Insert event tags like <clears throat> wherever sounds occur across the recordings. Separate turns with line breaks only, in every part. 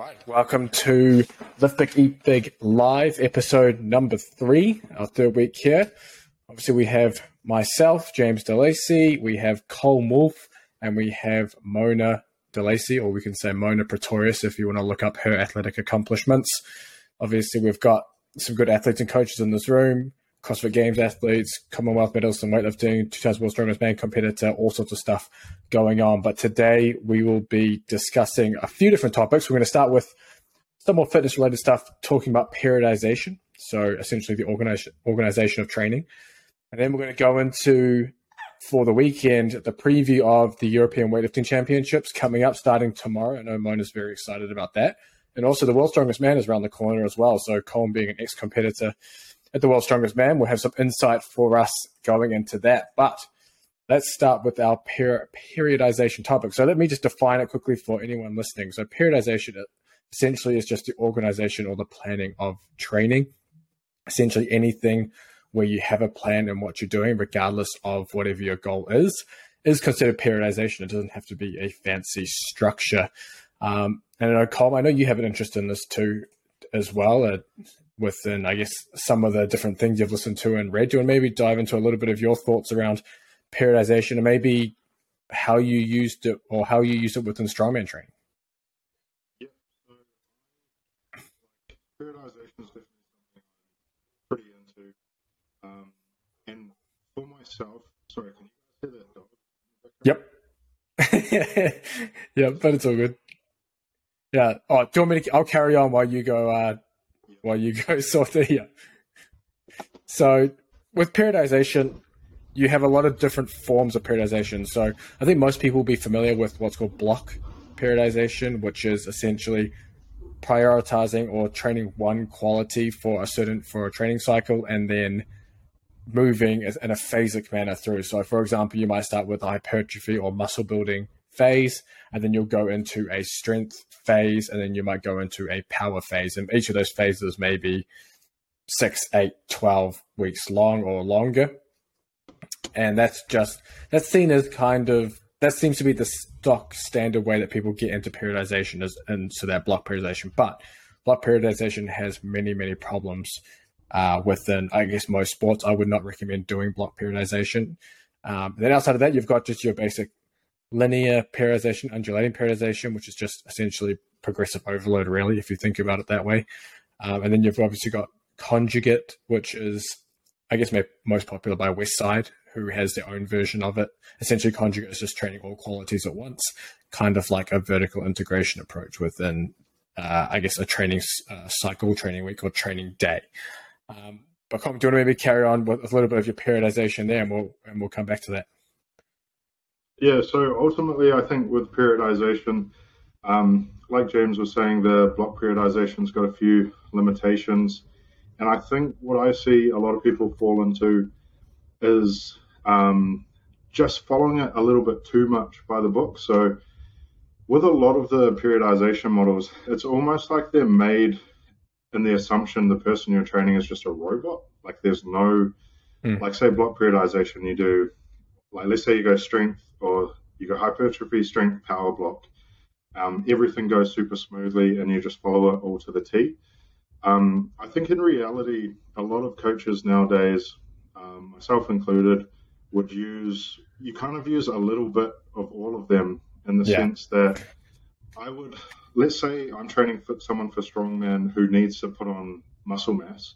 right, welcome to Lift Big Eat Big Live, episode number three, our third week here. Obviously, we have myself, James DeLacy, we have Colm Woulfe, and we have Mona DeLacy, or we can say Mona Pretorius if you want to look up her athletic accomplishments. Obviously, we've got some good athletes and coaches in this room. CrossFit Games athletes, Commonwealth medals in weightlifting, two times world strongest man competitor, uh, all sorts of stuff going on. But today we will be discussing a few different topics. We're going to start with some more fitness related stuff, talking about periodization. So essentially the organization, organization of training. And then we're going to go into, for the weekend, the preview of the European Weightlifting Championships coming up starting tomorrow. I know Mona's very excited about that. And also the World's Strongest Man is around the corner as well. So Colm being an ex-competitor, at the World's Strongest Man. We'll have some insight for us going into that. But let's start with our per- periodization topic. So let me just define it quickly for anyone listening. So periodization essentially is just the organization or the planning of training. Essentially anything where you have a plan and what you're doing, regardless of whatever your goal is, is considered periodization. It doesn't have to be a fancy structure. Um, and I know, Colm, I know you have an interest in this too, as well. Uh, within, I guess, some of the different things you've listened to and read. Do you want to maybe dive into a little bit of your thoughts around periodization and maybe how you used it or how you use it within strongman training?
Yeah, so periodization is definitely something I'm pretty into. Um, and for myself, sorry, can you hear
that dog? Yep. <laughs> yeah, but it's all good. Yeah. Oh, do you want me to? I'll carry on while you go. Uh, while you go <laughs> here. So with periodization, you have a lot of different forms of periodization. So I think most people will be familiar with what's called block periodization, which is essentially prioritizing or training one quality for a certain for a training cycle and then moving in a phasic manner through. So for example, you might start with hypertrophy or muscle building phase, and then you'll go into a strength phase, and then you might go into a power phase. And each of those phases may be six, eight, 12 weeks long or longer. And that's just, that's seen as kind of, that seems to be the stock standard way that people get into periodization is into that block periodization. But block periodization has many, many problems uh, within, I guess, most sports. I would not recommend doing block periodization. Um, then outside of that, you've got just your basic linear periodization, undulating periodization, which is just essentially progressive overload, really, if you think about it that way. Um, and then you've obviously got conjugate, which is, I guess, most popular by Westside, who has their own version of it. Essentially, conjugate is just training all qualities at once, kind of like a vertical integration approach within, uh, I guess, a training uh, cycle, training week, or training day. Um, but do you want to maybe carry on with a little bit of your periodization there, and we'll and we'll come back to that.
Yeah, so ultimately, I think with periodization, um, like James was saying, the block periodization's got a few limitations. And I think what I see a lot of people fall into is um, just following it a little bit too much by the book. So, with a lot of the periodization models, it's almost like they're made in the assumption the person you're training is just a robot. Like, there's no, mm. like, say, block periodization, you do, like, let's say you go strength or you go hypertrophy, strength, power block. Um, everything goes super smoothly and you just follow it all to the T. Um, I think in reality, a lot of coaches nowadays, um, myself included, would use, you kind of use a little bit of all of them in the yeah. sense that I would, let's say I'm training for someone for strongman who needs to put on muscle mass.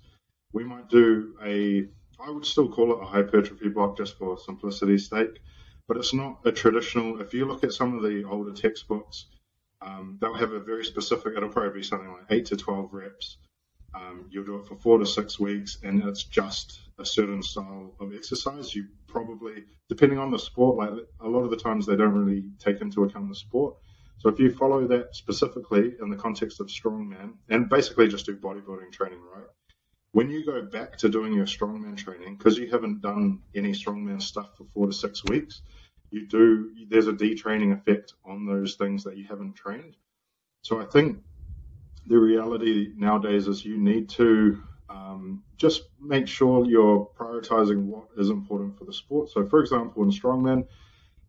We might do a, I would still call it a hypertrophy block just for simplicity's sake but it's not a traditional. If you look at some of the older textbooks, um, they'll have a very specific. It'll probably be something like eight to twelve reps. Um, you'll do it for four to six weeks, and it's just a certain style of exercise. You probably, depending on the sport, like a lot of the times they don't really take into account the sport. So if you follow that specifically in the context of strongman, and basically just do bodybuilding training, right? When you go back to doing your strongman training, because you haven't done any strongman stuff for four to six weeks, you do there's a detraining effect on those things that you haven't trained. So I think the reality nowadays is you need to um, just make sure you're prioritizing what is important for the sport. So, for example, in strongman,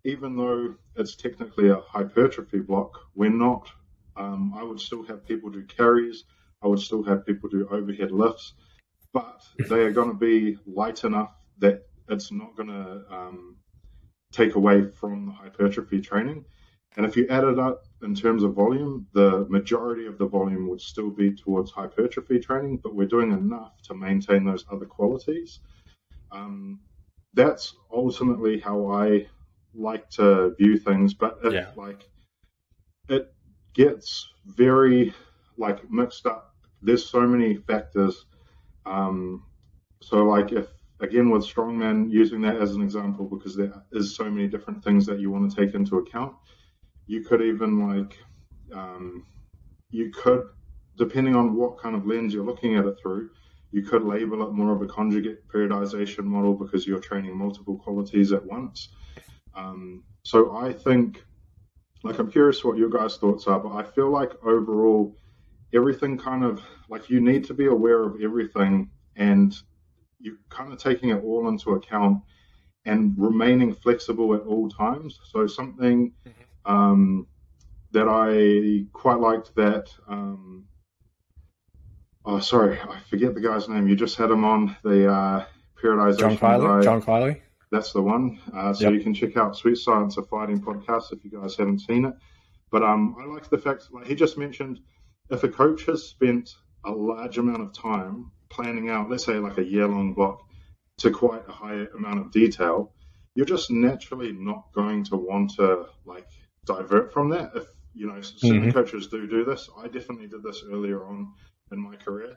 even though it's technically a hypertrophy block, we're not Um, I would still have people do carries. I would still have people do overhead lifts, but they are going to be light enough that it's not going to um, take away from the hypertrophy training. And if you add it up in terms of volume, the majority of the volume would still be towards hypertrophy training, but we're doing enough to maintain those other qualities. Um, that's ultimately how I like to view things. But if, yeah. like it gets very like mixed up. There's so many factors. Um, so like if again with strongman using that as an example because there is so many different things that you want to take into account you could even like um, you could depending on what kind of lens you're looking at it through you could label it more of a conjugate periodization model because you're training multiple qualities at once. Um, so i think like i'm curious what your guys thoughts are but i feel like overall everything kind of like you need to be aware of everything and you're kind of taking it all into account and remaining flexible at all times so something mm-hmm um, that I quite liked that. Um, oh, sorry, I forget the guy's name. You just had him on the uh, periodization.
John Kiely. John Kiely.
That's the one. Uh, so yep. you can check out Sweet Science of Fighting podcast if you guys haven't seen it. But um, I like the fact, like he just mentioned, if a coach has spent a large amount of time planning out, let's say like a year long block, to quite a high amount of detail, you're just naturally not going to want to like divert from that. If you know, certain mm-hmm. coaches do do this. I definitely did this earlier on in my career.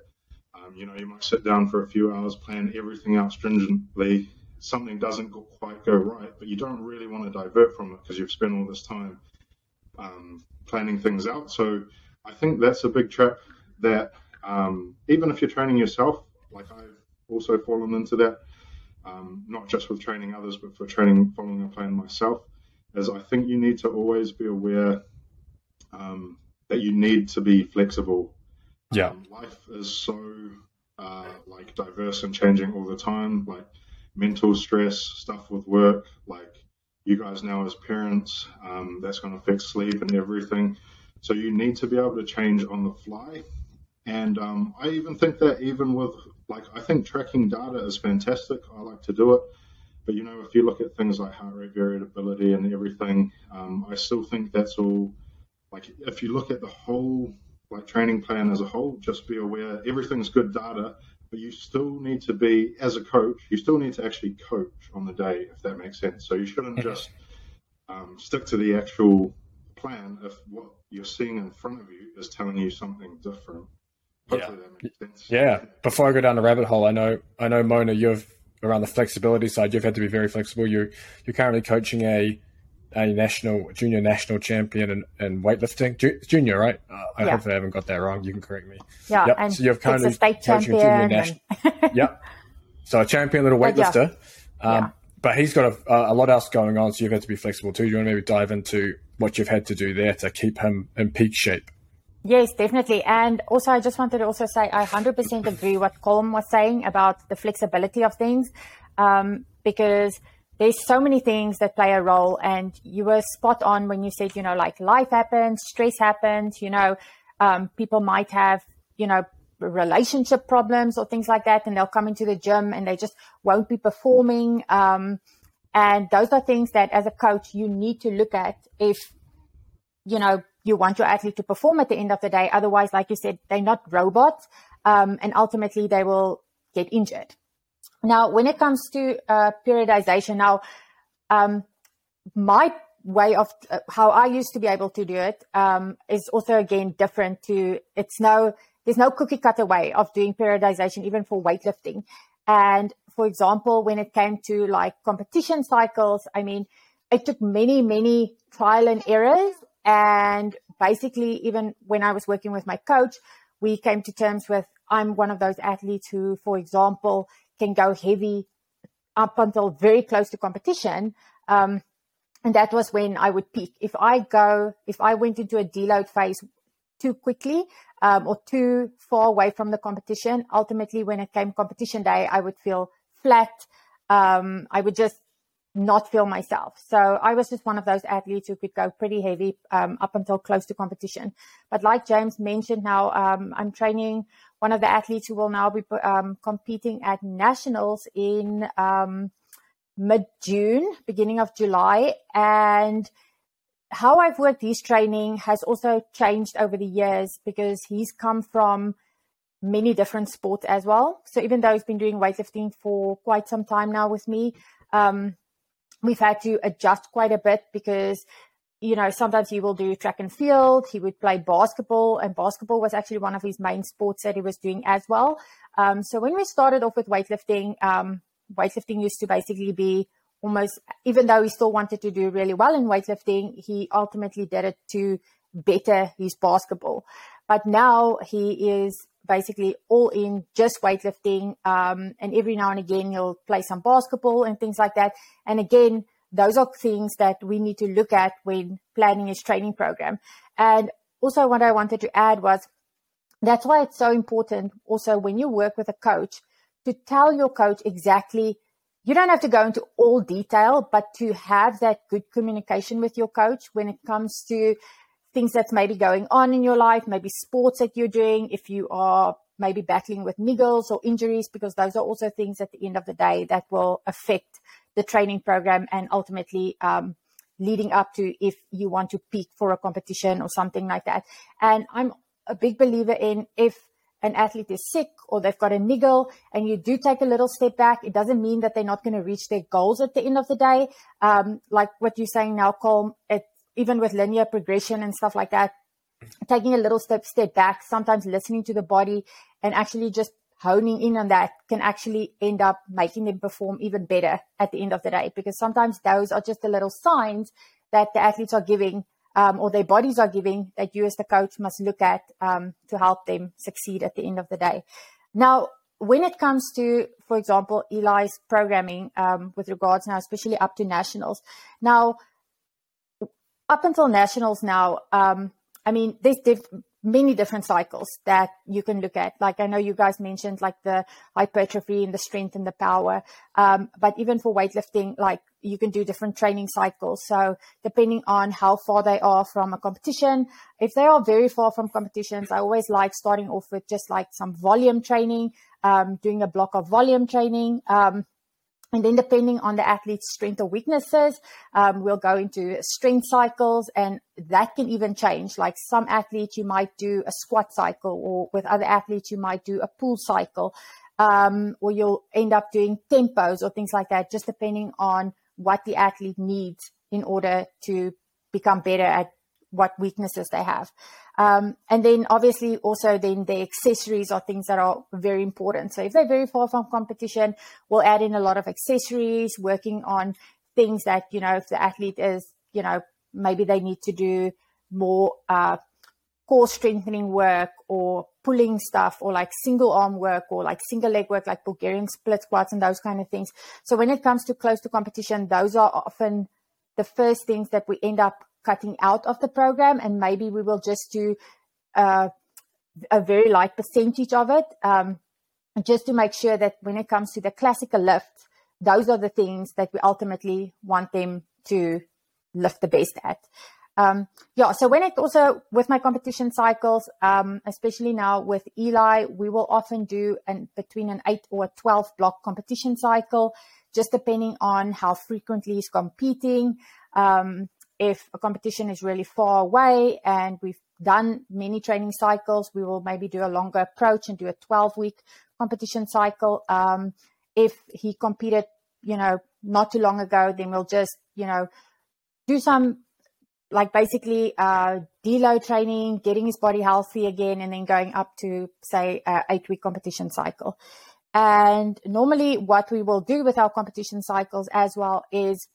Um, you know, you might sit down for a few hours, plan everything out stringently. Something doesn't go, quite go right, but you don't really want to divert from it because you've spent all this time um, planning things out. So I think that's a big trap that um, even if you're training yourself, like I've also fallen into that, um, not just with training others, but for training, following a plan myself is I think you need to always be aware um, that you need to be flexible.
Yeah,
um, life is so uh, like diverse and changing all the time. Like mental stress, stuff with work, like you guys now as parents, um, that's going to affect sleep and everything. So you need to be able to change on the fly. And um, I even think that even with like I think tracking data is fantastic. I like to do it. But you know, if you look at things like heart rate variability and everything, um, I still think that's all. Like, if you look at the whole like training plan as a whole, just be aware everything's good data, but you still need to be as a coach. You still need to actually coach on the day, if that makes sense. So you shouldn't just um, stick to the actual plan if what you're seeing in front of you is telling you something different.
Hopefully yeah. Yeah. Before I go down the rabbit hole, I know I know Mona, you've around the flexibility side, you've had to be very flexible. You're you're currently coaching a a national junior national champion in, in weightlifting, Ju- junior, right? Uh, I yeah. hope I haven't got that wrong. You can correct me.
Yeah,
yep.
and so you've kind of state coaching a junior national. <laughs>
yep. So a champion little weightlifter. Yeah. Um, yeah. But he's got a, a lot else going on, so you've had to be flexible too. Do you want to maybe dive into what you've had to do there to keep him in peak shape?
Yes, definitely. And also, I just wanted to also say I 100% agree what Colm was saying about the flexibility of things um, because there's so many things that play a role. And you were spot on when you said, you know, like life happens, stress happens, you know, um, people might have, you know, relationship problems or things like that. And they'll come into the gym and they just won't be performing. Um, and those are things that as a coach, you need to look at if, you know, you want your athlete to perform at the end of the day. Otherwise, like you said, they're not robots. Um, and ultimately they will get injured. Now, when it comes to uh, periodization, now, um, my way of uh, how I used to be able to do it um, is also again different to it's no there's no cookie cutter way of doing periodization even for weightlifting. And for example, when it came to like competition cycles, I mean, it took many many trial and errors and basically, even when I was working with my coach, we came to terms with I'm one of those athletes who, for example, can go heavy up until very close to competition. Um, and that was when I would peak. If I go, if I went into a deload phase too quickly um, or too far away from the competition, ultimately, when it came competition day, I would feel flat. Um, I would just not feel myself. So I was just one of those athletes who could go pretty heavy um, up until close to competition. But like James mentioned, now um, I'm training one of the athletes who will now be um, competing at nationals in um, mid June, beginning of July, and how I've worked his training has also changed over the years because he's come from many different sports as well. So even though he's been doing weightlifting for quite some time now with me, um, we've had to adjust quite a bit because you know sometimes he will do track and field he would play basketball and basketball was actually one of his main sports that he was doing as well. Um, so when we started off with weightlifting um, weightlifting used to basically be almost even though he still wanted to do really well in weightlifting he ultimately did it to better his basketball but now he is basically all in just weightlifting. Um, and every now and again, he'll play some basketball and things like that. And again, those are things that we need to look at when planning his training program. And also, what I wanted to add was that's why it's so important also when you work with a coach to tell your coach exactly. You don't have to go into all detail, but to have that good communication with your coach when it comes to things that's maybe going on in your life, maybe sports that you're doing, if you are maybe battling with niggles or injuries, because those are also things at the end of the day that will affect the training program and ultimately um, leading up to if you want to peak for a competition or something like that. And I'm a big believer in if an athlete is sick or they've got a niggle and you do take a little step back, it doesn't mean that they're not going to reach their goals at the end of the day. Um, like what you're saying now, Colm, it, even with linear progression and stuff like that, taking a little step step back, sometimes listening to the body and actually just honing in on that can actually end up making them perform even better at the end of the day because sometimes those are just the little signs that the athletes are giving um, or their bodies are giving that you as the coach must look at um, to help them succeed at the end of the day. Now, when it comes to, for example, Eli's programming um, with regards now, especially up to nationals. Now, up until nationals now, um, I mean, there's diff- many different cycles that you can look at. Like I know you guys mentioned like the hypertrophy and the strength and the power. Um, but even for weightlifting, like you can do different training cycles. So depending on how far they are from a competition, if they are very far from competitions, I always like starting off with just like some volume training, um, doing a block of volume training. Um, and then, depending on the athlete's strength or weaknesses, um, we'll go into strength cycles, and that can even change. Like some athletes, you might do a squat cycle, or with other athletes, you might do a pull cycle, um, or you'll end up doing tempos or things like that, just depending on what the athlete needs in order to become better at what weaknesses they have. Um, and then obviously also then the accessories are things that are very important. So if they're very far from competition, we'll add in a lot of accessories, working on things that, you know, if the athlete is, you know, maybe they need to do more uh, core strengthening work or pulling stuff or like single arm work or like single leg work like Bulgarian split squats and those kind of things. So when it comes to close to competition, those are often the first things that we end up cutting out of the program, and maybe we will just do uh, a very light percentage of it, um, just to make sure that when it comes to the classical lift, those are the things that we ultimately want them to lift the best at. Um, yeah, so when it also with my competition cycles, um, especially now with Eli, we will often do an between an eight or a 12 block competition cycle, just depending on how frequently he's competing. Um, if a competition is really far away and we've done many training cycles, we will maybe do a longer approach and do a 12 week competition cycle. Um, if he competed, you know, not too long ago, then we'll just, you know, do some like basically uh, deload training, getting his body healthy again, and then going up to say a eight week competition cycle. And normally, what we will do with our competition cycles as well is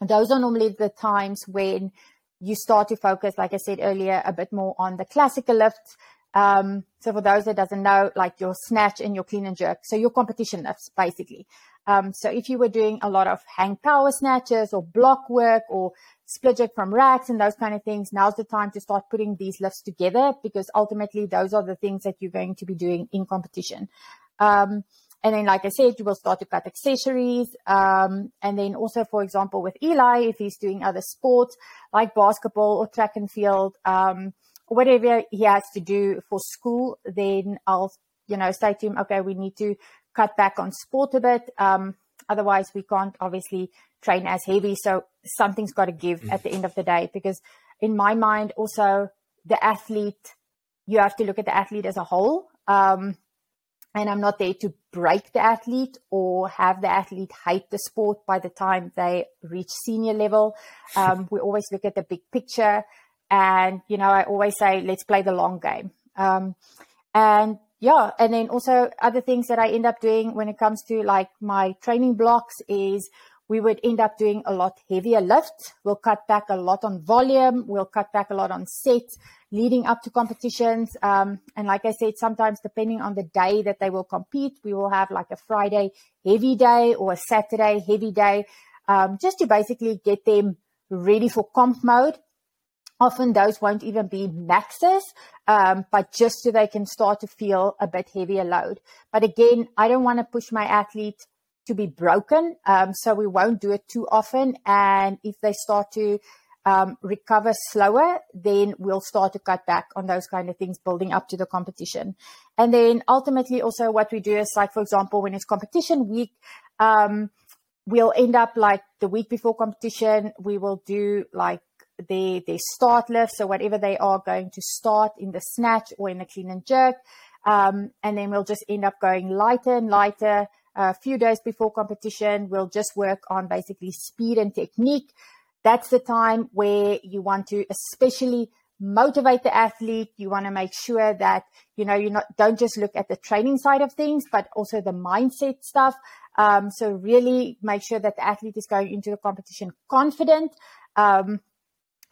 those are normally the times when you start to focus, like I said earlier, a bit more on the classical lifts. Um, so for those that doesn't know, like your snatch and your clean and jerk, so your competition lifts basically. Um, so if you were doing a lot of hang power snatches or block work or split jerk from racks and those kind of things, now's the time to start putting these lifts together because ultimately those are the things that you're going to be doing in competition. Um, And then, like I said, you will start to cut accessories. Um, and then also, for example, with Eli, if he's doing other sports like basketball or track and field, um, whatever he has to do for school, then I'll, you know, say to him, okay, we need to cut back on sport a bit. Um, otherwise, we can't obviously train as heavy. So something's got to give mm. at the end of the day because in my mind, also the athlete, you have to look at the athlete as a whole. Um, and I'm not there to break the athlete or have the athlete hate the sport by the time they reach senior level. <laughs> Um, we always look at the big picture. And, you know, I always say, let's play the long game. Um, and yeah, and then also other things that I end up doing when it comes to like my training blocks is we would end up doing a lot heavier lift. We'll cut back a lot on volume. We'll cut back a lot on sets leading up to competitions. Um, and like I said, sometimes depending on the day that they will compete, we will have like a Friday heavy day or a Saturday heavy day, um, just to basically get them ready for comp mode. Often those won't even be maxes, um, but just so they can start to feel a bit heavier load. But again, I don't want to push my athlete to be broken. Um, so we won't do it too often. And if they start to um, recover slower, then we'll start to cut back on those kind of things building up to the competition. And then ultimately also what we do is like, for example, when it's competition week, um, we'll end up like the week before competition, we will do like their, their start lift. So whatever they are going to start in the snatch or in the clean and jerk. Um, and then we'll just end up going lighter and lighter a few days before competition, we'll just work on basically speed and technique. That's the time where you want to especially motivate the athlete. You want to make sure that, you know, you not, don't just look at the training side of things, but also the mindset stuff. Um, so really make sure that the athlete is going into the competition confident. Um,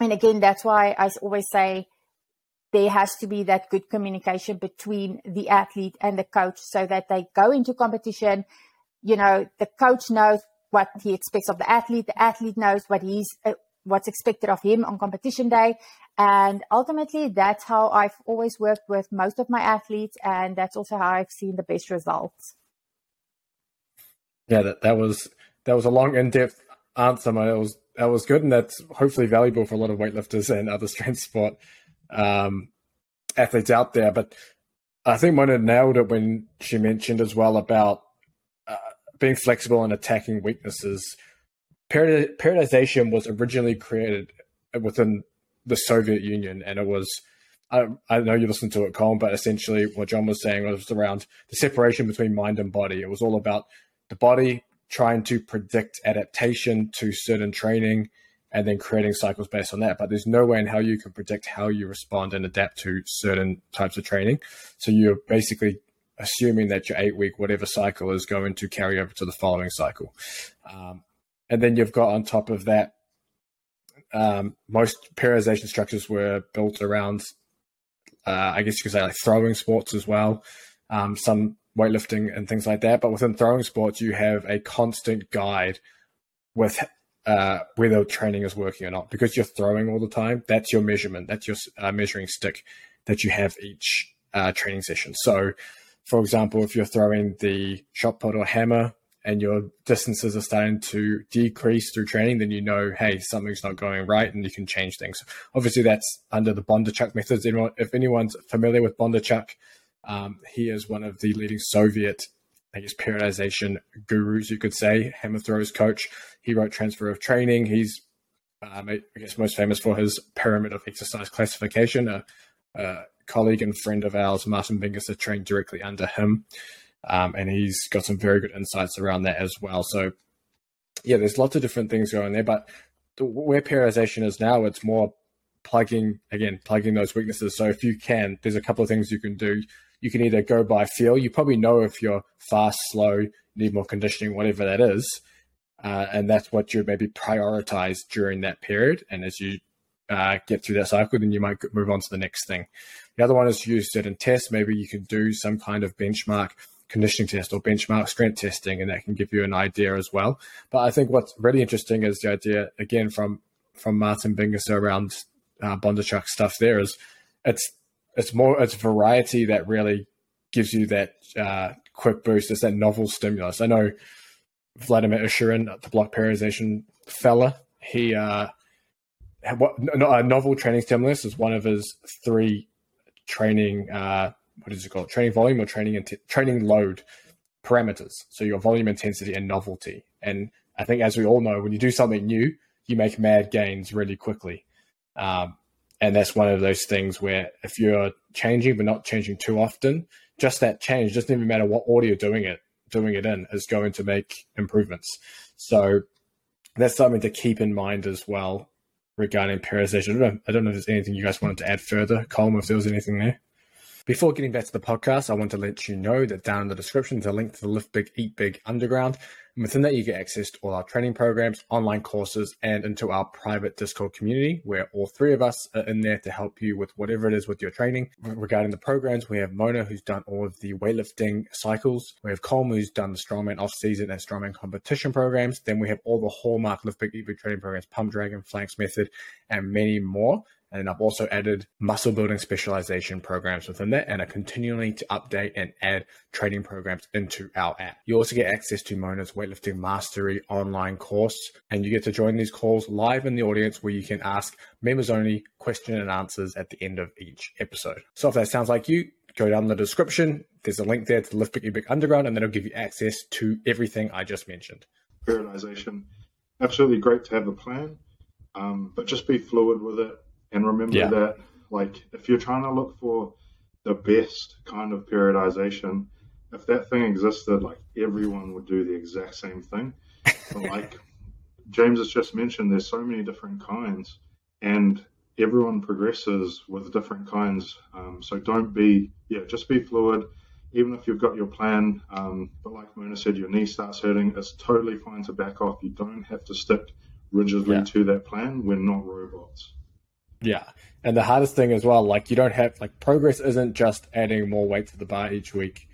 and again, that's why I always say, there has to be that good communication between the athlete and the coach so that they go into competition. You know, the coach knows what he expects of the athlete. The athlete knows what he's, uh, what's expected of him on competition day. And ultimately, that's how I've always worked with most of my athletes. And that's also how I've seen the best results.
Yeah, that, that was, that was a long in-depth answer, but it was, that was good. And that's hopefully valuable for a lot of weightlifters and other strength sport um, athletes out there. But I think Mona nailed it when she mentioned as well about uh, being flexible and attacking weaknesses. periodization was originally created within the Soviet Union, and it was. I, I know you listened to it, Colm, but essentially what John was saying was around the separation between mind and body. It was all about the body trying to predict adaptation to certain training and then creating cycles based on that. But there's no way in how you can predict how you respond and adapt to certain types of training. So you're basically assuming that your eight week, whatever cycle is going to carry over to the following cycle. Um, and then you've got on top of that, um, most periodization structures were built around, uh, I guess you could say like throwing sports as well. Um, some weightlifting and things like that. But within throwing sports, you have a constant guide with uh, whether training is working or not because you're throwing all the time. That's your measurement. That's your uh, measuring stick that you have each uh, training session. So, for example, if you're throwing the shot put or hammer and your distances are starting to decrease through training, then you know, hey, something's not going right, and you can change things. Obviously, that's under the Bondarchuk methods. If anyone's familiar with Bondarchuk, um, he is one of the leading Soviet I guess periodization gurus, you could say. Hammer throws coach. He wrote Transfer of Training. He's, um, I guess, most famous for his pyramid of exercise classification. A, a colleague and friend of ours, Martin Bingisser, trained directly under him, um, and he's got some very good insights around that as well. So, yeah, there's lots of different things going there, but where periodization is now, it's more plugging again, plugging those weaknesses. So if you can, there's a couple of things you can do you can either go by feel. You probably know if you're fast, slow, need more conditioning, whatever that is. Uh, and that's what you maybe prioritize during that period. And as you uh, get through that cycle, then you might move on to the next thing. The other one is use certain tests. Maybe you can do some kind of benchmark conditioning test or benchmark strength testing, and that can give you an idea as well. But I think what's really interesting is the idea again from from Martin Bingisser around uh, Bondarchuk stuff. There is it's it's more it's variety that really gives you that uh, quick boost. It's that novel stimulus. I know Vladimir Issurin, the block periodization fella, he uh, what a novel training stimulus is one of his three training uh, what is it called training volume or training int- training load parameters. So your volume intensity and novelty. And I think as we all know, when you do something new, you make mad gains really quickly. Um, and that's one of those things where if you're changing but not changing too often, just that change doesn't even matter what order you're doing it doing it in is going to make improvements. So that's something to keep in mind as well regarding periodization. I don't know, I don't know if there's anything you guys wanted to add further, Colm, if there was anything there. Before getting back to the podcast, I want to let you know that down in the description is a link to the Lift Big, Eat Big Underground. And within that, you get access to all our training programs, online courses, and into our private Discord community where all three of us are in there to help you with whatever it is with your training. Regarding the programs, we have Mona, who's done all of the weightlifting cycles. We have Colm, who's done the strongman off season and strongman competition programs. Then we have all the hallmark Eat Big training programs, Pump Dragon, Phalanx Method, and many more. And I've also added muscle building specialization programs within that and are continuing to update and add training programs into our app. You also get access to Mona's Weightlifting Mastery online course, and you get to join these calls live in the audience where you can ask members only question and answers at the end of each episode. So if that sounds like you, go down the description. There's a link there to Lift Big Big Underground, and that'll give you access to everything I just mentioned.
Periodization. Absolutely great to have a plan, um, but just be fluid with it and remember yeah. that, like, if you're trying to look for the best kind of periodization, if that thing existed, like, everyone would do the exact same thing. But, <laughs> like, James has just mentioned, there's so many different kinds, and everyone progresses with different kinds. Um, so don't be, yeah, just be fluid. Even if you've got your plan, um, but like Mona said, your knee starts hurting, it's totally fine to back off. You don't have to stick rigidly yeah. to that plan. We're not robots.
Yeah. And the hardest thing as well, like you don't have like progress isn't just adding more weight to the bar each week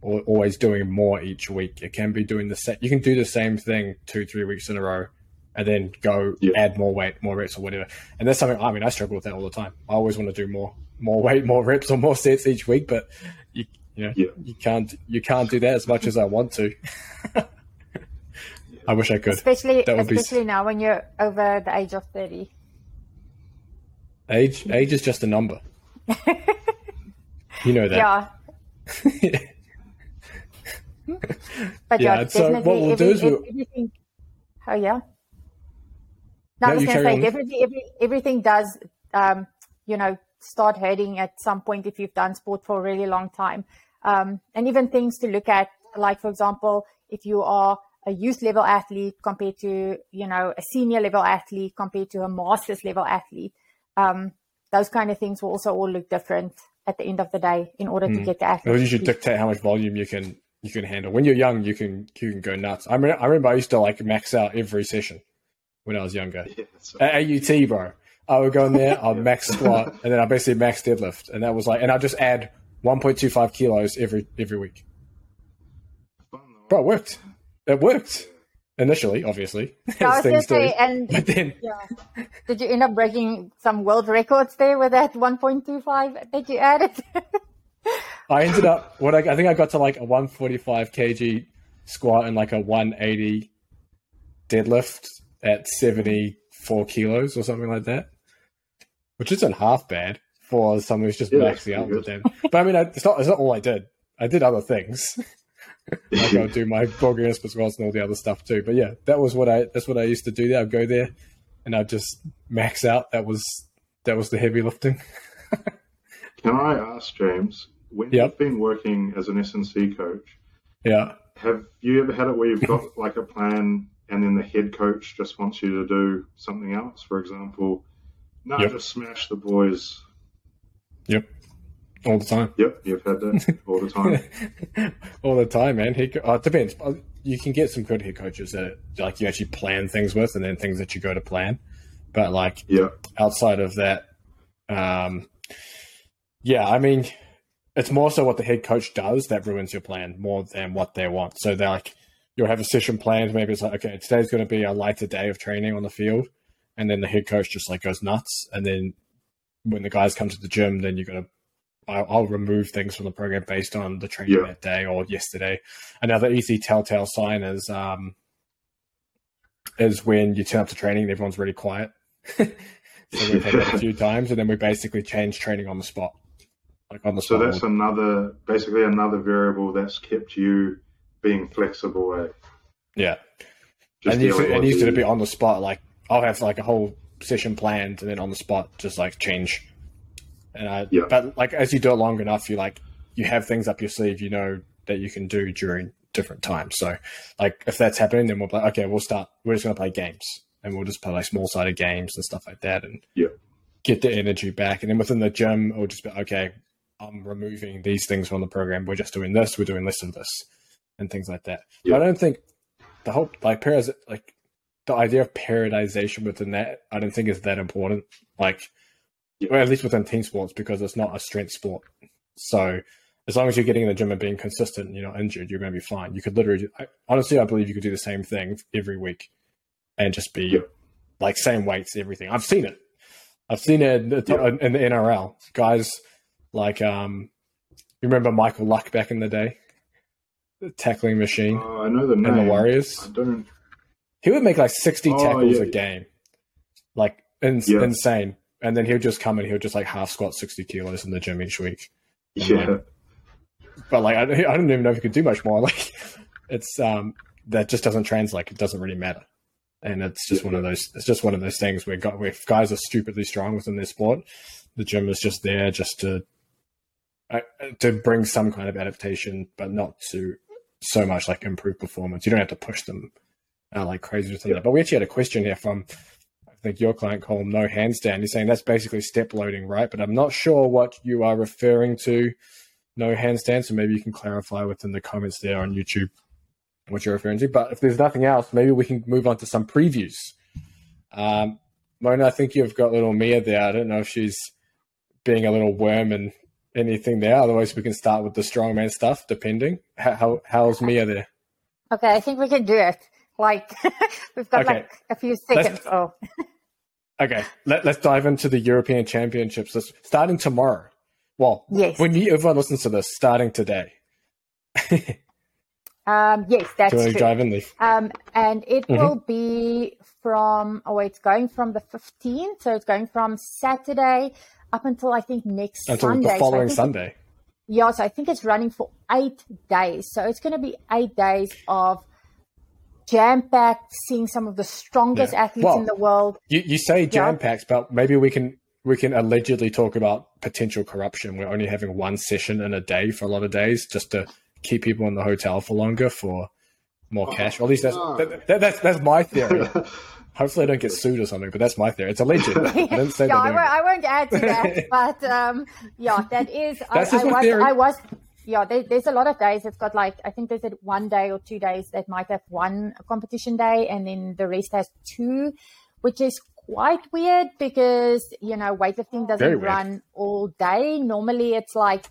or always doing more each week. It can be doing the same you can do the same thing two, three weeks in a row and then go yeah. add more weight, more reps or whatever. And that's something I mean I struggle with that all the time. I always want to do more more weight, more reps or more sets each week, but you you know yeah. you can't you can't do that as much as I want to. <laughs> I wish I could.
Especially especially be... now when you're over the age of thirty.
Age age is just a number. you know that.
Yeah. <laughs> but yeah, yeah so what we'll do is we'll... everything. Oh yeah. No, no I was going to say everything, every, everything does, um, you know, start hurting at some point if you've done sport for a really long time. Um, and even things to look at, like for example, if you are a youth level athlete compared to, you know, a senior level athlete compared to a master's level athlete, um, those kind of things will also all look different at the end of the day in order mm. to hmm. get the athlete.
Well, you should dictate how much volume you can you can handle. When you're young, you can you can go nuts. I mean, I remember I used to like max out every session when I was younger. <laughs> Yeah, At AUT, bro, I would go in there, <laughs> I'd max squat, and then I basically max deadlift, and that was like, and I just add 1.25 kilos every every week. Bro, it worked. It worked initially, obviously. <laughs>
I was going to say, and <laughs> but then, yeah. did you end up breaking some world records there with that 1.25 that you added? <laughs>
I ended up what I, I, think I got to like a 145 kg squat and like a 180 deadlift at 74 kilos or something like that, which isn't half bad for someone who's just yeah, maxing out with them. But I mean, it's not it's not all I did. I did other things. I go <laughs> do my progress as well and all the other stuff too. But yeah, that was what I that's what I used to do there. I'd go there and I'd just max out. That was that was the heavy lifting. <laughs>
Can I ask James, when yep. you've been working as an SNC coach,
yeah,
have you ever had it where you've got <laughs> like a plan and then the head coach just wants you to do something else? For example, no, yep. just smash the boys.
Yep all the time.
Yep, you've had that all the time. <laughs>
all the time, man. He, uh, it depends. Uh, you can get some good head coaches that like you actually plan things with, and then things that you go to plan. But like,
yeah,
outside of that, um, yeah, I mean, it's more so what the head coach does that ruins your plan more than what they want. So they're like, you'll have a session planned. Maybe it's like, okay, today's going to be a lighter day of training on the field, and then the head coach just like goes nuts, and then when the guys come to the gym, then you're going to I'll, I'll remove things from the program based on the training
Yeah.
that day or yesterday. Another easy telltale sign is um, is when you turn up to training and everyone's really quiet. <laughs> so we've had that a few <laughs> times, and then we basically change training on the spot, like on the
So
spot.
that's another, basically another variable that's kept you being flexible. Eh?
yeah,
Just
and usually,
dealing
and usually to be on the spot. Like I'll have like a whole session planned, and then on the spot, just like change. And I,
Yeah.
but like as you do it long enough, you like you have things up your sleeve. You know that you can do during different times. So, like if that's happening, then we'll be like, okay, we'll start. We're just gonna play games, and we'll just play like small sided games and stuff like that, and
Yeah.
get the energy back. And then within the gym, it'll just be okay. I'm removing these things from the program. We're just doing this. We're doing less of this, and things like that. But
Yeah.
I don't think the whole like paras like the idea of periodization within that. I don't think is that important. Like,
Yeah.
well, at least within team sports because it's not a strength sport. So as long as you're getting in the gym and being consistent, you're not injured, you're going to be fine. You could literally, I, honestly, I believe you could do the same thing every week and just be
Yeah.
like same weights, everything. I've seen it. I've seen it in the,
Yeah.
in the NRL. Guys like, um, you remember Michael Luck back in the day? The tackling machine
Oh, I know the name.
in the Warriors.
I don't.
He would make like 60
Oh,
tackles
yeah.
a game. Like in, insane. And then he'll just come and he'll just like half squat 60 kilos in the gym each week.
Yeah.
But like, I, I don't even know if he could do much more. <laughs> Like, it's, um, that just doesn't translate. It doesn't really matter. And it's just
Yeah.
one of those, it's just one of those things where, gu- where if guys are stupidly strong within their sport, the gym is just there just to, uh, to bring some kind of adaptation, but not to so much like improve performance. You don't have to push them uh, like crazy within that. But we actually had a question here from, think your client called them no handstand. He's saying that's basically step loading, right? But I'm not sure what you are referring to, no handstand. So maybe you can clarify within the comments there on YouTube what you're referring to. But if there's nothing else, maybe we can move on to some previews. Um, Mona, I think you've got little Mia there. I don't know if she's being a little worm and anything there. Otherwise, we can start with the strongman stuff, depending. How, how how's Mia there?
Okay, I think we can do it. Like <laughs> we've got
Okay.
like a few seconds. Oh, <laughs>
Okay, let, let's dive into the European Championships. Let's, starting tomorrow. Well,
Yes.
when you, everyone listens to this, starting today. <laughs>
Um, yes, that's
you want to
true.
dive in?
Um, and it
Mhm.
will be from, oh, it's going from the 15th. So it's going from Saturday up until I think next
Until
Sunday.
the following
think-
Sunday.
Yeah, so I think it's running for eight days. So it's going to be eight days of jam packed, seeing some of the strongest
Yeah.
athletes
Well,
in the world.
You, you say jam packs, but maybe we can we can allegedly talk about potential corruption. We're only having one session in a day for a lot of days, just to keep people in the hotel for longer for more cash. Or at least that's
no.
that, that, that's that's my theory. <laughs> Hopefully, I don't get sued or something, but that's my theory. It's alleged. I <laughs> didn't say
yeah, I won't, I won't add to that, <laughs> but um, yeah, that is.
That's
I,
just
I
my
was,
theory.
I was. Yeah, there, there's a lot of days. It's got like I think there's a one day or two days that might have one competition day, and then the rest has two, which is quite weird because you know weightlifting doesn't run all day. Normally, it's like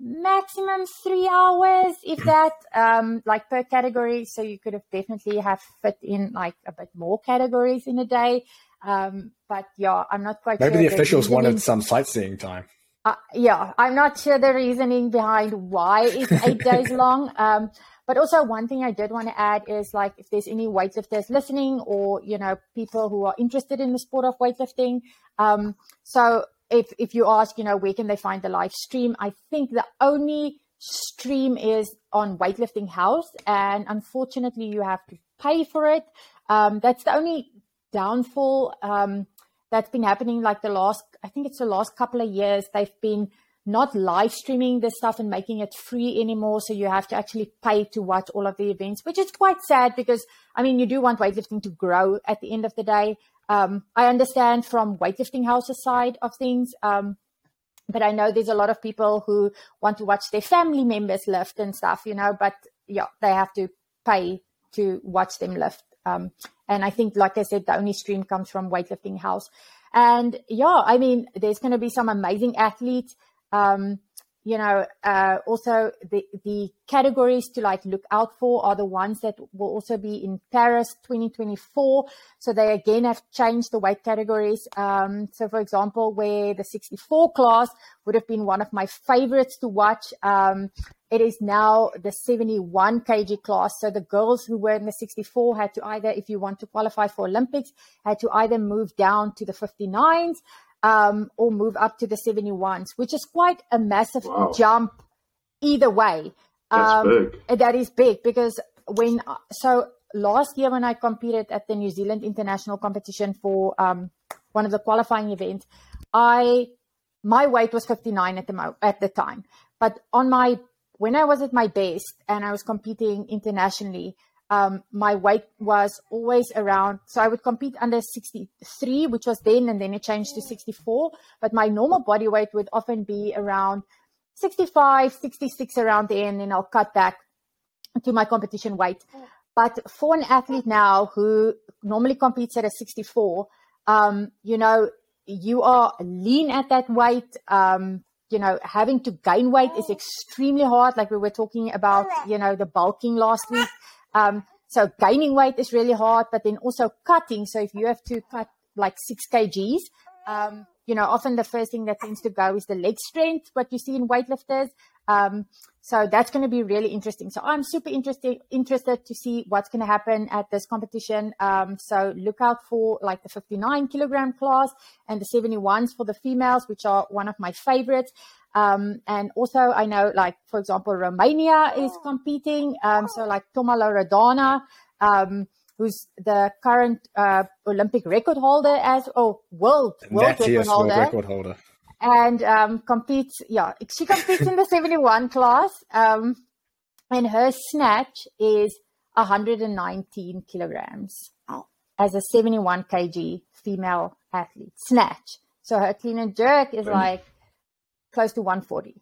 maximum three hours, if <clears throat> that, um, like per category. So you could have definitely have fit in like a bit more categories in a day. Um, but yeah, I'm not quite
Maybe
sure.
the officials wanted some sightseeing time.
Uh, yeah, I'm not sure the reasoning behind why it's eight days <laughs> long. Um, but also one thing I did want to add is like if there's any weightlifters listening or you know people who are interested in the sport of weightlifting. Um, so if if you ask, you know, where can they find the live stream? I think the only stream is on Weightlifting House, and unfortunately, you have to pay for it. Um, that's the only downfall. Um, that's been happening like the last i think it's the last couple of years they've been not live streaming this stuff and making it free anymore. So you have to actually pay to watch all of the events which is quite sad because i mean you do want weightlifting to grow at the end of the day. Um, i understand from weightlifting houses side of things um, but i know there's a lot of people who want to watch their family members lift and stuff you know but yeah they have to pay to watch them lift. Um, and I think, like I said, the only stream comes from Weightlifting House. And yeah, I mean, there's going to be some amazing athletes. Um, you know, uh, also the, the categories to like look out for are the ones that will also be in Paris 2024. So they again have changed the weight categories. Um, so for example, where the 64 class would have been one of my favorites to watch, um, it is now the 71 kg class. So the girls who were in the 64 had to either, if you want to qualify for Olympics, had to either move down to the 59s um, or move up to the 71s, which is quite a massive wow. jump either way.
Um, big.
That is big because when, so last year when I competed at the New Zealand International Competition for um, one of the qualifying events, I, my weight was 59 at the, mo- at the time. But on my, when I was at my best and I was competing internationally, um, my weight was always around. So I would compete under 63, which was then, and then it changed to 64. But my normal body weight would often be around 65, 66 around there, and then I'll cut back to my competition weight. But for an athlete now who normally competes at a 64, um, you know, you are lean at that weight. Um, you know, having to gain weight is extremely hard. Like we were talking about, you know, the bulking last week. Um, so gaining weight is really hard, but then also cutting. So if you have to cut like six kgs, um, you know, often the first thing that tends to go is the leg strength, what you see in weightlifters. Um, so that's going to be really interesting. So I'm super interested interested to see what's going to happen at this competition. Um, so look out for like the 59 kilogram class and the 71s for the females, which are one of my favorites. Um, and also, I know, like for example, Romania is oh. competing. Um, so like Toma Loredana, um, who's the current uh, Olympic record holder as oh world world record
yes,
holder.
World record holder.
And um, competes, yeah, she competes in the <laughs> 71 class. Um, and her snatch is 119 kilograms as a 71 kg female athlete snatch. So her clean and jerk is like close to 140.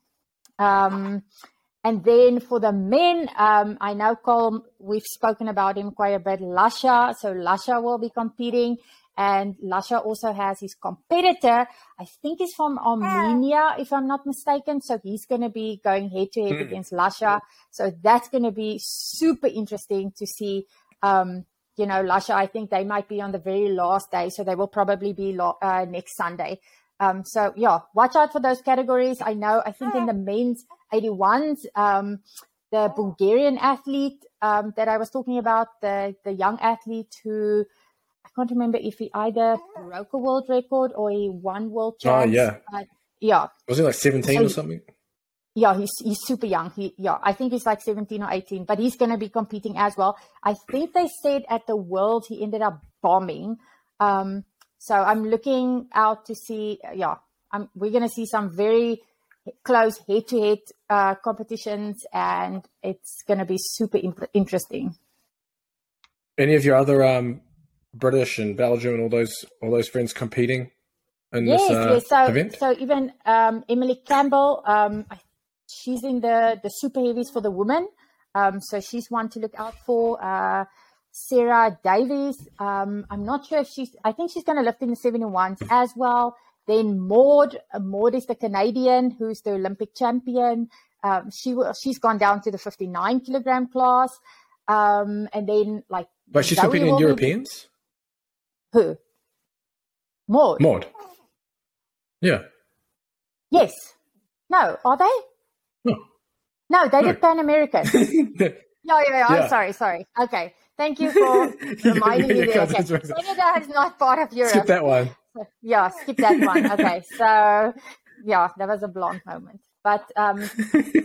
Um, and then for the men, um, I know Colm, we've spoken about him quite a bit, Lasha. So Lasha will be competing. And Lasha also has his competitor. I think he's from Armenia, if I'm not mistaken. So he's going to be going head to head against Lasha. So that's going to be super interesting to see. Um, you know, Lasha, I think they might be on the very last day. So they will probably be lo- uh, next Sunday. Um, so yeah, watch out for those categories. I know, I think in the men's 81s, um, the Bulgarian athlete um, that I was talking about, the, the young athlete who I can't remember if he either broke a world record or he won world
ah, champs. Oh, yeah.
Uh, yeah.
Was he like 17 so, or something?
Yeah, he's he's super young. He yeah, I think he's like 17 or 18, but he's going to be competing as well. I think they said at the world he ended up bombing. Um, so I'm looking out to see, yeah, I'm, we're going to see some very close head to head competitions, and it's going to be super imp- interesting.
Any of your other um, British and Belgium and all those all those friends competing in
yes,
this uh,
yes. So,
event?
So even um, Emily Campbell, um, she's in the the super heavies for the women. Um, so she's one to look out for. Uh, Sarah Davies. Um, I'm not sure if she's, I think she's going to lift in the 71s as well. Then Maud, Maud is the Canadian who's the Olympic champion. Um, she she's gone down to the 59 kilogram class. Um, and then like,
but she's Zoe competing in Europeans.
Be... Who? Maud.
Maud. Yeah.
Yes. No, are they?
No.
No, they no. did Pan American. <laughs> yeah, yeah, yeah. I'm sorry, sorry. Okay. Thank you for <laughs> reminding me that okay. Canada is not part of Europe.
Skip that one. <laughs>
Yeah, skip that one. Okay, so yeah, that was a blonde moment. But um,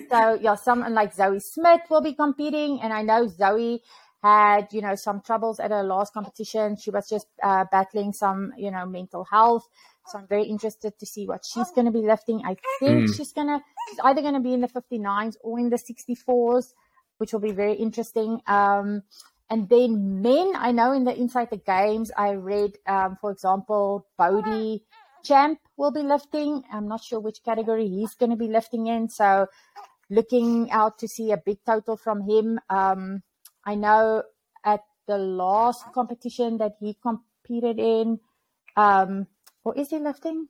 so <laughs> yeah, someone like Zoe Smith will be competing, and I know Zoe had you know some troubles at her last competition. She was just uh, battling some you know mental health. So I'm very interested to see what she's going to be lifting. I think mm. she's gonna she's either going to be in the 59s or in the 64s, which will be very interesting. Um, and then men, I know in the Inside the Games, I read, um, for example, Bodie Champ will be lifting. I'm not sure which category he's going to be lifting in. So looking out to see a big total from him. Um, I know at the last competition that he competed in, um, or is he lifting?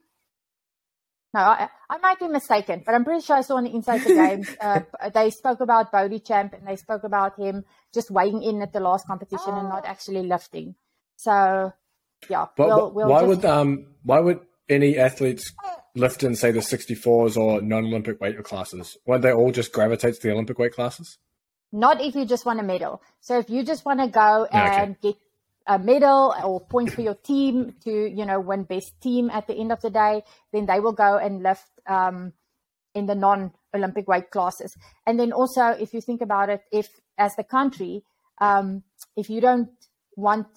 No, I, I might be mistaken, but I'm pretty sure I saw on the Inside the Game uh, they spoke about Bodychamp and they spoke about him just weighing in at the last competition and not actually lifting. So, yeah.
But
we'll, we'll
why
just-
would um why would any athletes lift in say the 64s or non-Olympic weight classes? Why they all just gravitate to the Olympic weight classes?
Not if you just want a medal. So if you just want to go
Yeah, okay.
and get a medal or points for your team to, you know, win best team at the end of the day, then they will go and lift um, in the non-Olympic weight classes. And then also, if you think about it, if as the country, um, if you don't want,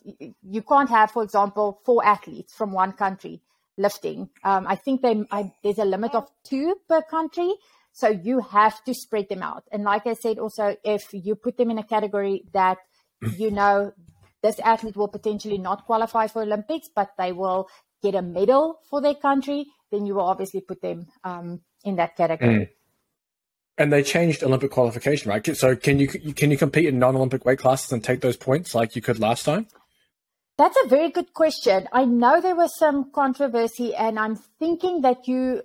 you can't have, for example, four athletes from one country lifting. Um, I think they, I, there's a limit of two per country. So you have to spread them out. And like I said, also, if you put them in a category that you know this athlete will potentially not qualify for Olympics, but they will get a medal for their country, then you will obviously put them um, in that category.
And they changed Olympic qualification, right? So can you can you compete in non-Olympic weight classes and take those points like you could last time?
That's a very good question. I know there was some controversy, and I'm thinking that you,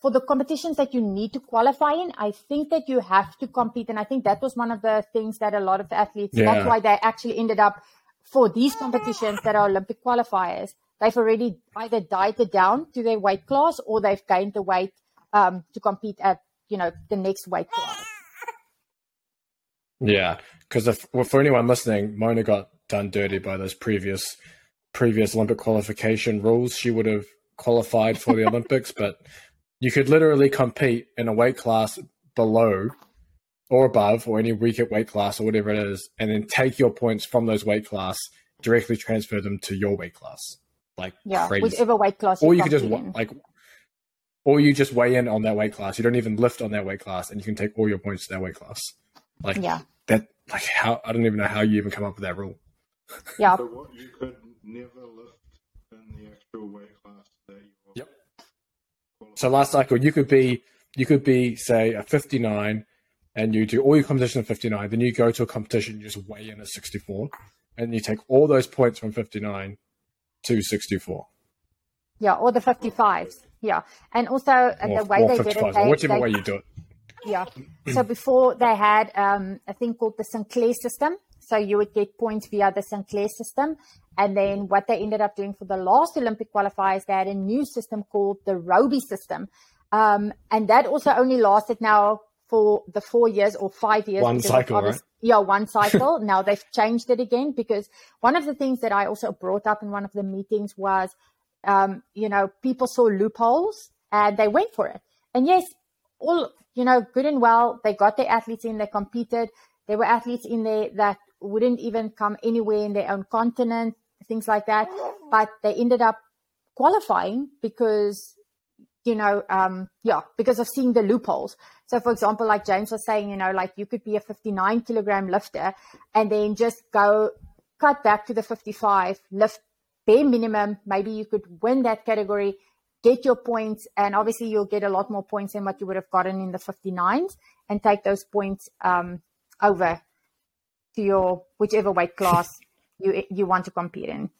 for the competitions that you need to qualify in, I think that you have to compete. And I think that was one of the things that a lot of athletes,
Yeah.
that's why they actually ended up for these competitions that are Olympic qualifiers, they've already either dieted down to their weight class or they've gained the weight um, to compete at, you know, the next weight class.
Yeah, because if well, for anyone listening, Mona got done dirty by those previous previous Olympic qualification rules. She would have qualified for the <laughs> Olympics, but you could literally compete in a weight class below or above, or any weaker weight class, or whatever it is, and then take your points from those weight class, directly transfer them to your weight class. Like
Yeah,
crazy.
whichever weight class
or you could just
in.
like, or you just weigh in on that weight class. You don't even lift on that weight class, and you can take all your points to that weight class. Like
Yeah.
that, like how I don't even know how you even come up with that rule.
Yeah.
So what you could never lift in the actual weight class that you
Yep. So last cycle, you could be you could be say a 59, and you do all your competition at 59. Then you go to a competition, you just weigh in at 64, and you take all those points from 59 to 64,
Yeah, or the 55s. Yeah. And also uh,
or,
the way they did
55,
it, they,
whichever
they-
way you do it.
yeah. So before they had um, a thing called the Sinclair system. So you would get points via the Sinclair system. And then what they ended up doing for the last Olympic qualifiers, they had a new system called the Robi system. Um, and that also only lasted now for the four years or five years.
One cycle, right?
Yeah, one <laughs> cycle. now they've changed it again because one of the things that I also brought up in one of the meetings was, um, you know, people saw loopholes and they went for it. And yes, all, you know, good and well, they got their athletes in, they competed. There were athletes in there that wouldn't even come anywhere in their own continent, things like that. But they ended up qualifying because you know, um, yeah, because of seeing the loopholes. So, for example, like James was saying, you know, like you could be a 59 kilogram lifter and then just go cut back to the 55, lift bare minimum. Maybe you could win that category, get your points, and obviously you'll get a lot more points than what you would have gotten in the 59s and take those points um, over to your whichever weight class you you want to compete in.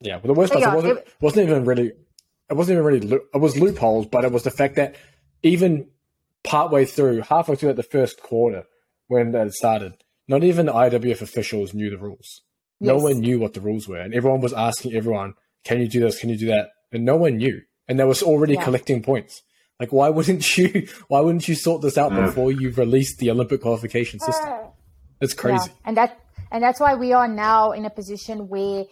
Yeah, but the worst part
yeah,
wasn't,
it-
wasn't even really, it wasn't even really, loo- it was loopholes, but it was the fact that even partway through, halfway through like the first quarter, when it started, not even the IWF officials knew the rules. No
Yes.
one knew what the rules were, and everyone was asking everyone, "Can you do this? Can you do that?" And no one knew, and they was already
Yeah.
collecting points. Like, why wouldn't <laughs> you? Why wouldn't you sort this out before you released the Olympic qualification system? Ah. It's crazy.
Yeah. And that and that's why we are now in a position where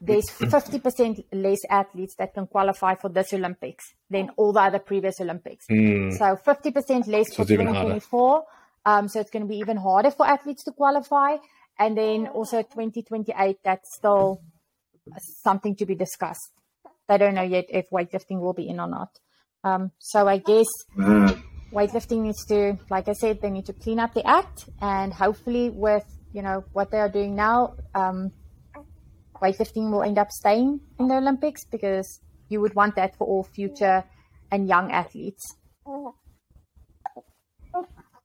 there's 50% less athletes that can qualify for this Olympics than all the other previous Olympics.
Mm.
So 50% less
So
for
it's even
2024. Um, so it's going to be even harder for athletes to qualify. And then also 2028, that's still something to be discussed. They don't know yet if weightlifting will be in or not. Um, so I guess
Man,
weightlifting needs to, like I said, they need to clean up the act, and hopefully, with you know what they are doing now, um, weightlifting will end up staying in the Olympics because you would want that for all future and young athletes.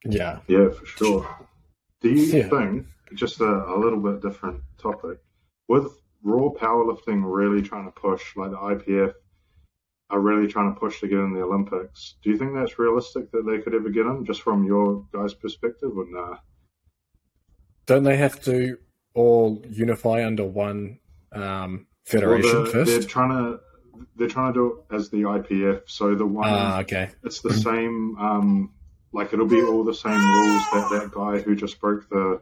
Yeah.
yeah, for sure. Do you
Yeah.
think, just a, a little bit different topic, with raw powerlifting really trying to push, like the IPF are really trying to push to get in the Olympics. Do you think that's realistic that they could ever get in, just from your guys' perspective, or nah?
Don't they have to all unify under one um, federation
Well, they're,
first?
they're trying to they're trying to do it as the IPF. So the one
Ah, okay.
it's the same. Um, like it'll be all the same rules that that guy who just broke the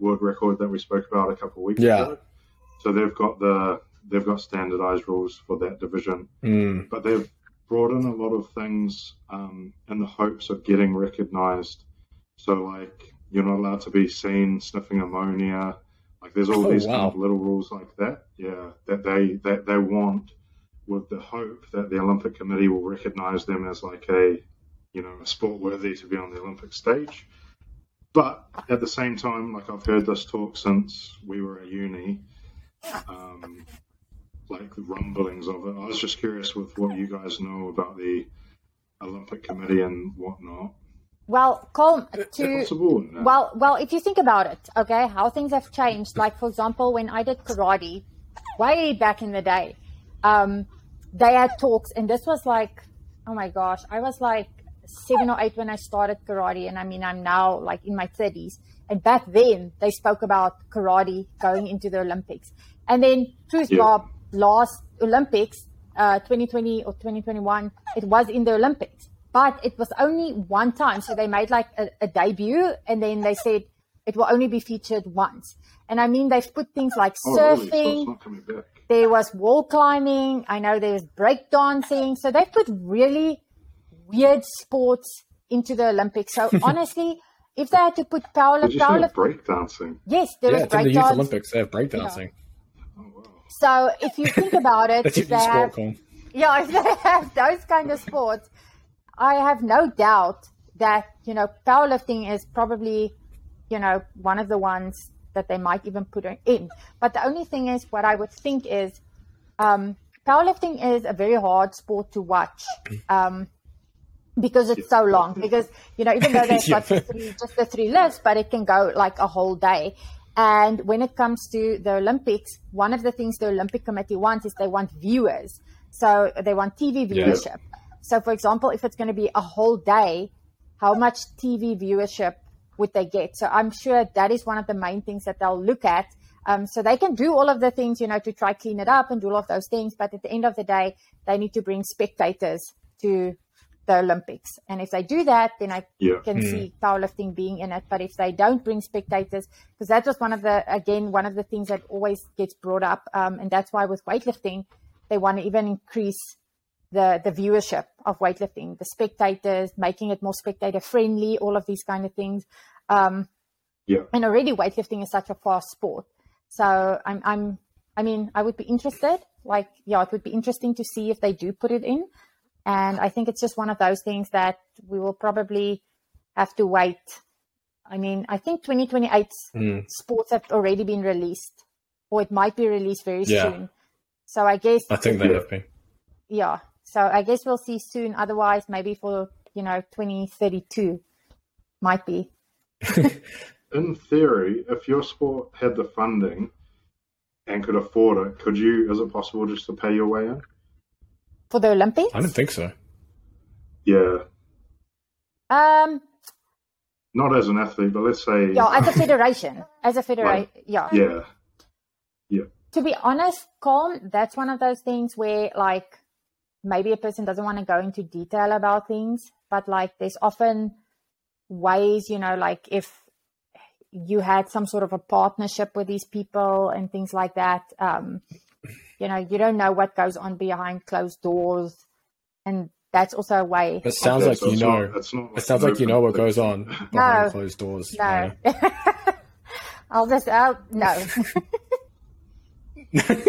world record that we spoke about a couple of weeks
Yeah.
ago. So they've got the they've got standardized rules for that division,
Mm,
but they've brought in a lot of things um, in the hopes of getting recognized. So like you're not allowed to be seen sniffing ammonia. Like there's all
Oh,
these
wow.
kind of little rules like that. Yeah, that they that they want with the hope that the Olympic Committee will recognize them as like a you know a sport worthy to be on the Olympic stage. But at the same time, like I've heard this talk since we were at uni, um, like the rumblings of it. I was just curious with what you guys know about the Olympic Committee and whatnot.
Well, Colm, to
Possible? no?
Well, well, if you think about it, okay, how things have changed. Like, for example, when I did karate way back in the day, um, they had talks, and this was like, oh my gosh, I was like seven or eight when I started karate, and I mean, I'm now like in my 30s. And back then, they spoke about karate going into the Olympics. And then, truth
Yeah.
Bob, last Olympics, uh, 2020 or 2021, it was in the Olympics but it was only one time. So they made like a, a debut and then they said it will only be featured once. And I mean, they've put things like
oh,
surfing,
it's not coming back.
there was wall climbing, I know there was break dancing. So they've put really weird sports into the Olympics. So <laughs> honestly, if they had to put power,
Did you say
power,
breakdancing?
yes, there
yeah,
was
it's in the
break
Youth. Olympics. They have breakdancing.
Oh wow.
So if you think about it,
That's
if
your
they have, yeah, <laughs> if they have those kind of sports, I have no doubt that, you know, powerlifting is probably, you know, one of the ones that they might even put in. But the only thing is, what I would think is, um, powerlifting is a very hard sport to watch. Um, because it's so long. Because you know, even though <laughs> they've got
Yeah.
three, just the three lifts, but it can go like a whole day. And when it comes to the Olympics, one of the things the Olympic Committee wants is they want viewers. So they want TV
Yeah.
viewership. So, for example, if it's going to be a whole day, how much TV viewership would they get? So I'm sure that is one of the main things that they'll look at. Um, so they can do all of the things, you know, to try clean it up and do all of those things. But at the end of the day, they need to bring spectators to the Olympics. And if they do that, then I
Yeah.
can see powerlifting being in it. But if they don't bring spectators, because that was one of the, again, one of the things that always gets brought up. Um, and that's why with weightlifting, they want to even increase the, the viewership of weightlifting, the spectators, making it more spectator friendly, all of these kind of things. Um,
Yeah.
and already weightlifting is such a fast sport. So I'm, I'm, I mean, I would be interested. Like, yeah, it would be interesting to see if they do put it in. And I think it's just one of those things that we will probably have to wait. I mean, I think 2028
Mm.
sports have already been released, or it might be released very
Yeah.
soon. So I guess,
I think they have been.
yeah. So I guess we'll see soon. Otherwise, maybe for you know 2032 might be. <laughs>
In theory, if your sport had the funding and could afford it, could you? Is it possible just to pay your way in?
For the Olympics?
I don't think so.
Yeah,
Um,
not as an athlete, but let's say.
yeah, as a federation, <laughs> as a federation, yeah.
yeah, Yeah.
To be honest, Colm. That's one of those things where, like, maybe a person doesn't want to go into detail about things, but like, there's often ways, you know, like if you had some sort of a partnership with these people and things like that. Um, you know, you don't know what goes on behind closed doors, and that's also a way.
It sounds like you know.
not- it's not
it sounds like you know what goes on behind
No.
closed doors.
No,
Ryan. <laughs>
I'll just out. No.
and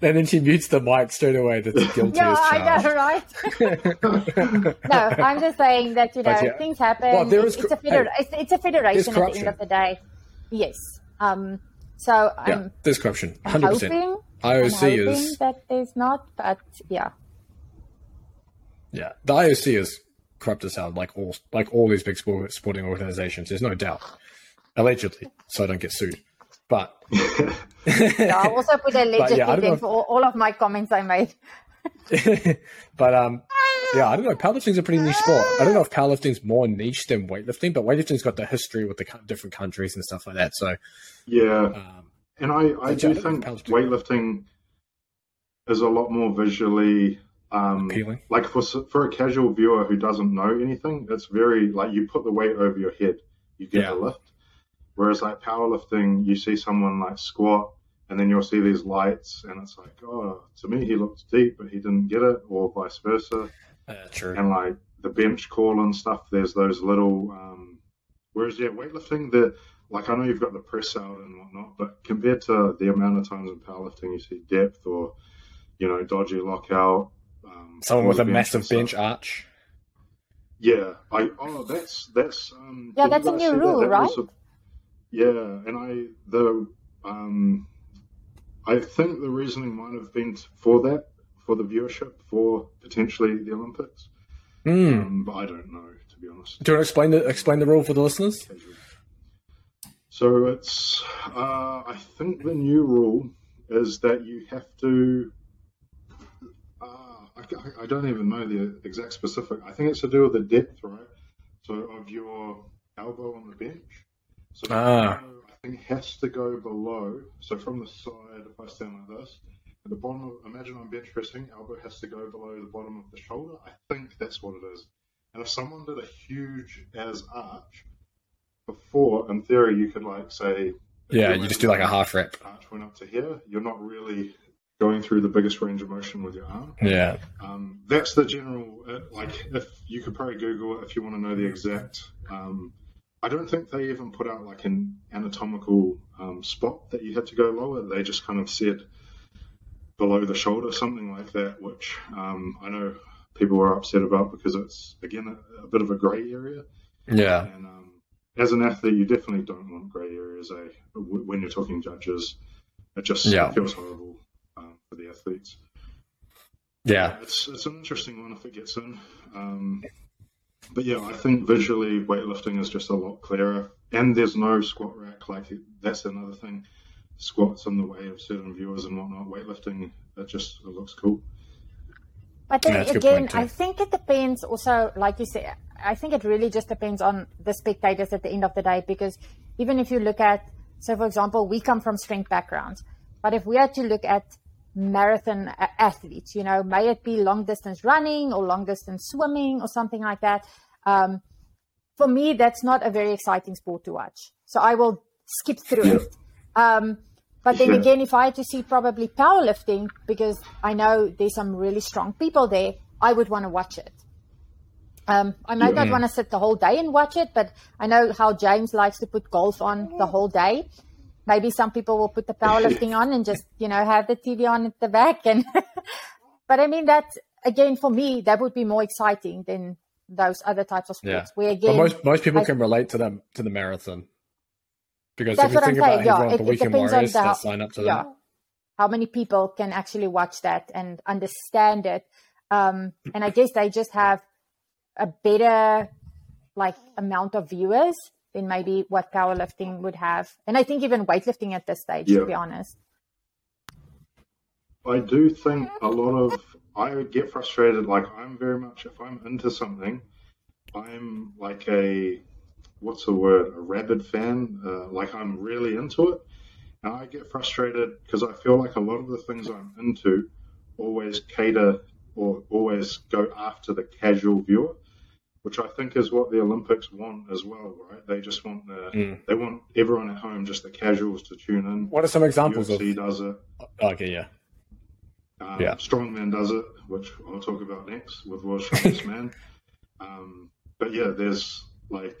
<laughs> <laughs> then she mutes the mic straight away. That's guilty
yeah, I
charged.
know, right? no, I'm just saying that you know
yeah.
things happen.
Well, there is
it's, it's a
cor-
feder-
hey,
it's, it's a federation at the end of the day. Yes. Um. So
Yeah,
I'm
there's corruption. 100%.
hoping. I'm
IOC is
that there's not, but yeah.
yeah. The IOC is corrupt as hell, like all like all these big sport, sporting organizations. There's no doubt. Allegedly, so I don't get sued. But <laughs> <laughs>
yeah I'll also put a
yeah, I know
in for all, all of my comments I made. <laughs>
but um, yeah, I don't know. Powerlifting's a pretty niche sport. I don't know if powerlifting's more niche than weightlifting, but weightlifting's got the history with the different countries and stuff like that. So
yeah, um, and I I do think weightlifting is a lot more visually um, appealing. Like for for a casual viewer who doesn't know anything, it's very like you put the weight over your head, you get yeah. the lift. Whereas like powerlifting, you see someone like squat and then you'll see these lights, and it's like, oh, to me he looked deep, but he didn't get it, or vice versa.
Uh, true.
And like the bench call and stuff, there's those little. Um, whereas yeah, weightlifting, the like I know you've got the press out and whatnot, but compared to the amount of times in powerlifting you see depth or you know dodgy lockout,
um, someone with a massive bench arch.
Yeah, I oh that's that's um,
yeah that's a new rule, that? That right? A,
yeah, and I the um I think the reasoning might have been for that, for the viewership, for potentially the Olympics.
Mm.
Um, but I don't know, to be honest.
Do you want to explain the explain the rule for the listeners?
So it's, uh, I think the new rule is that you have to. Uh, I, I, don't even know the exact specific. I think it's to do with the depth, right? So of your elbow on the bench. So
ah I think
has to go below. So from the side, if I stand like this, at the bottom of, imagine I'm bench pressing, elbow has to go below the bottom of the shoulder. I think that's what it is. And if someone did a huge as arch before, in theory, you could like say,
yeah, you just do like a half rep.
Arch went up to here. You're not really going through the biggest range of motion with your arm.
Yeah.
Um, that's the general. Uh, like, if you could probably Google it if you want to know the exact. Um, I don't think they even put out like an anatomical um, spot that you had to go lower. They just kind of said below the shoulder, something like that, which um, I know people were upset about because it's again a, a bit of a grey area.
Yeah.
And um, as an athlete, you definitely don't want grey areas. Eh? When you're talking judges, it just yeah. feels horrible um, for the athletes.
Yeah,
it's it's an interesting one if it gets in. Um, but yeah, I think visually weightlifting is just a lot clearer, and there's no squat rack. Like that's another thing. Squats in the way of certain viewers and whatnot. Weightlifting, it just it looks cool.
I think yeah, again, I think it depends. Also, like you said, I think it really just depends on the spectators at the end of the day. Because even if you look at, so for example, we come from strength backgrounds, but if we had to look at marathon athletes, you know, may it be long distance running or long distance swimming or something like that. Um, for me, that's not a very exciting sport to watch. So I will skip through it. Um, but then again, if I had to see probably powerlifting, because I know there's some really strong people there, I would want to watch it. Um, I might not want to sit the whole day and watch it, but I know how James likes to put golf on the whole day maybe some people will put the powerlifting on and just you know have the TV on at the back and <laughs> but I mean that again for me that would be more exciting than those other types of sports. Yeah. Where again,
but most most people I, can relate to them to the marathon because if you think about yeah, everyone, it, the weekend warriors the, that sign up to yeah, them.
How many people can actually watch that and understand it? Um, and I guess they just have a better like amount of viewers than maybe what powerlifting would have. And I think even weightlifting at this stage, yeah. to be honest.
I do think a lot of I get frustrated. Like I'm very much if I'm into something, I'm like a what's the word a rabid fan. Uh, like I'm really into it, and I get frustrated because I feel like a lot of the things I'm into always cater or always go after the casual viewer which I think is what the Olympics want as well, right? They just want the mm. they want everyone at home, just the casuals, to tune in.
What are some examples
UFC
of?
does it.
Okay, yeah.
Um, yeah. Strongman does it, which I'll talk about next with World's <laughs> Strongest Man. Um, but yeah, there's like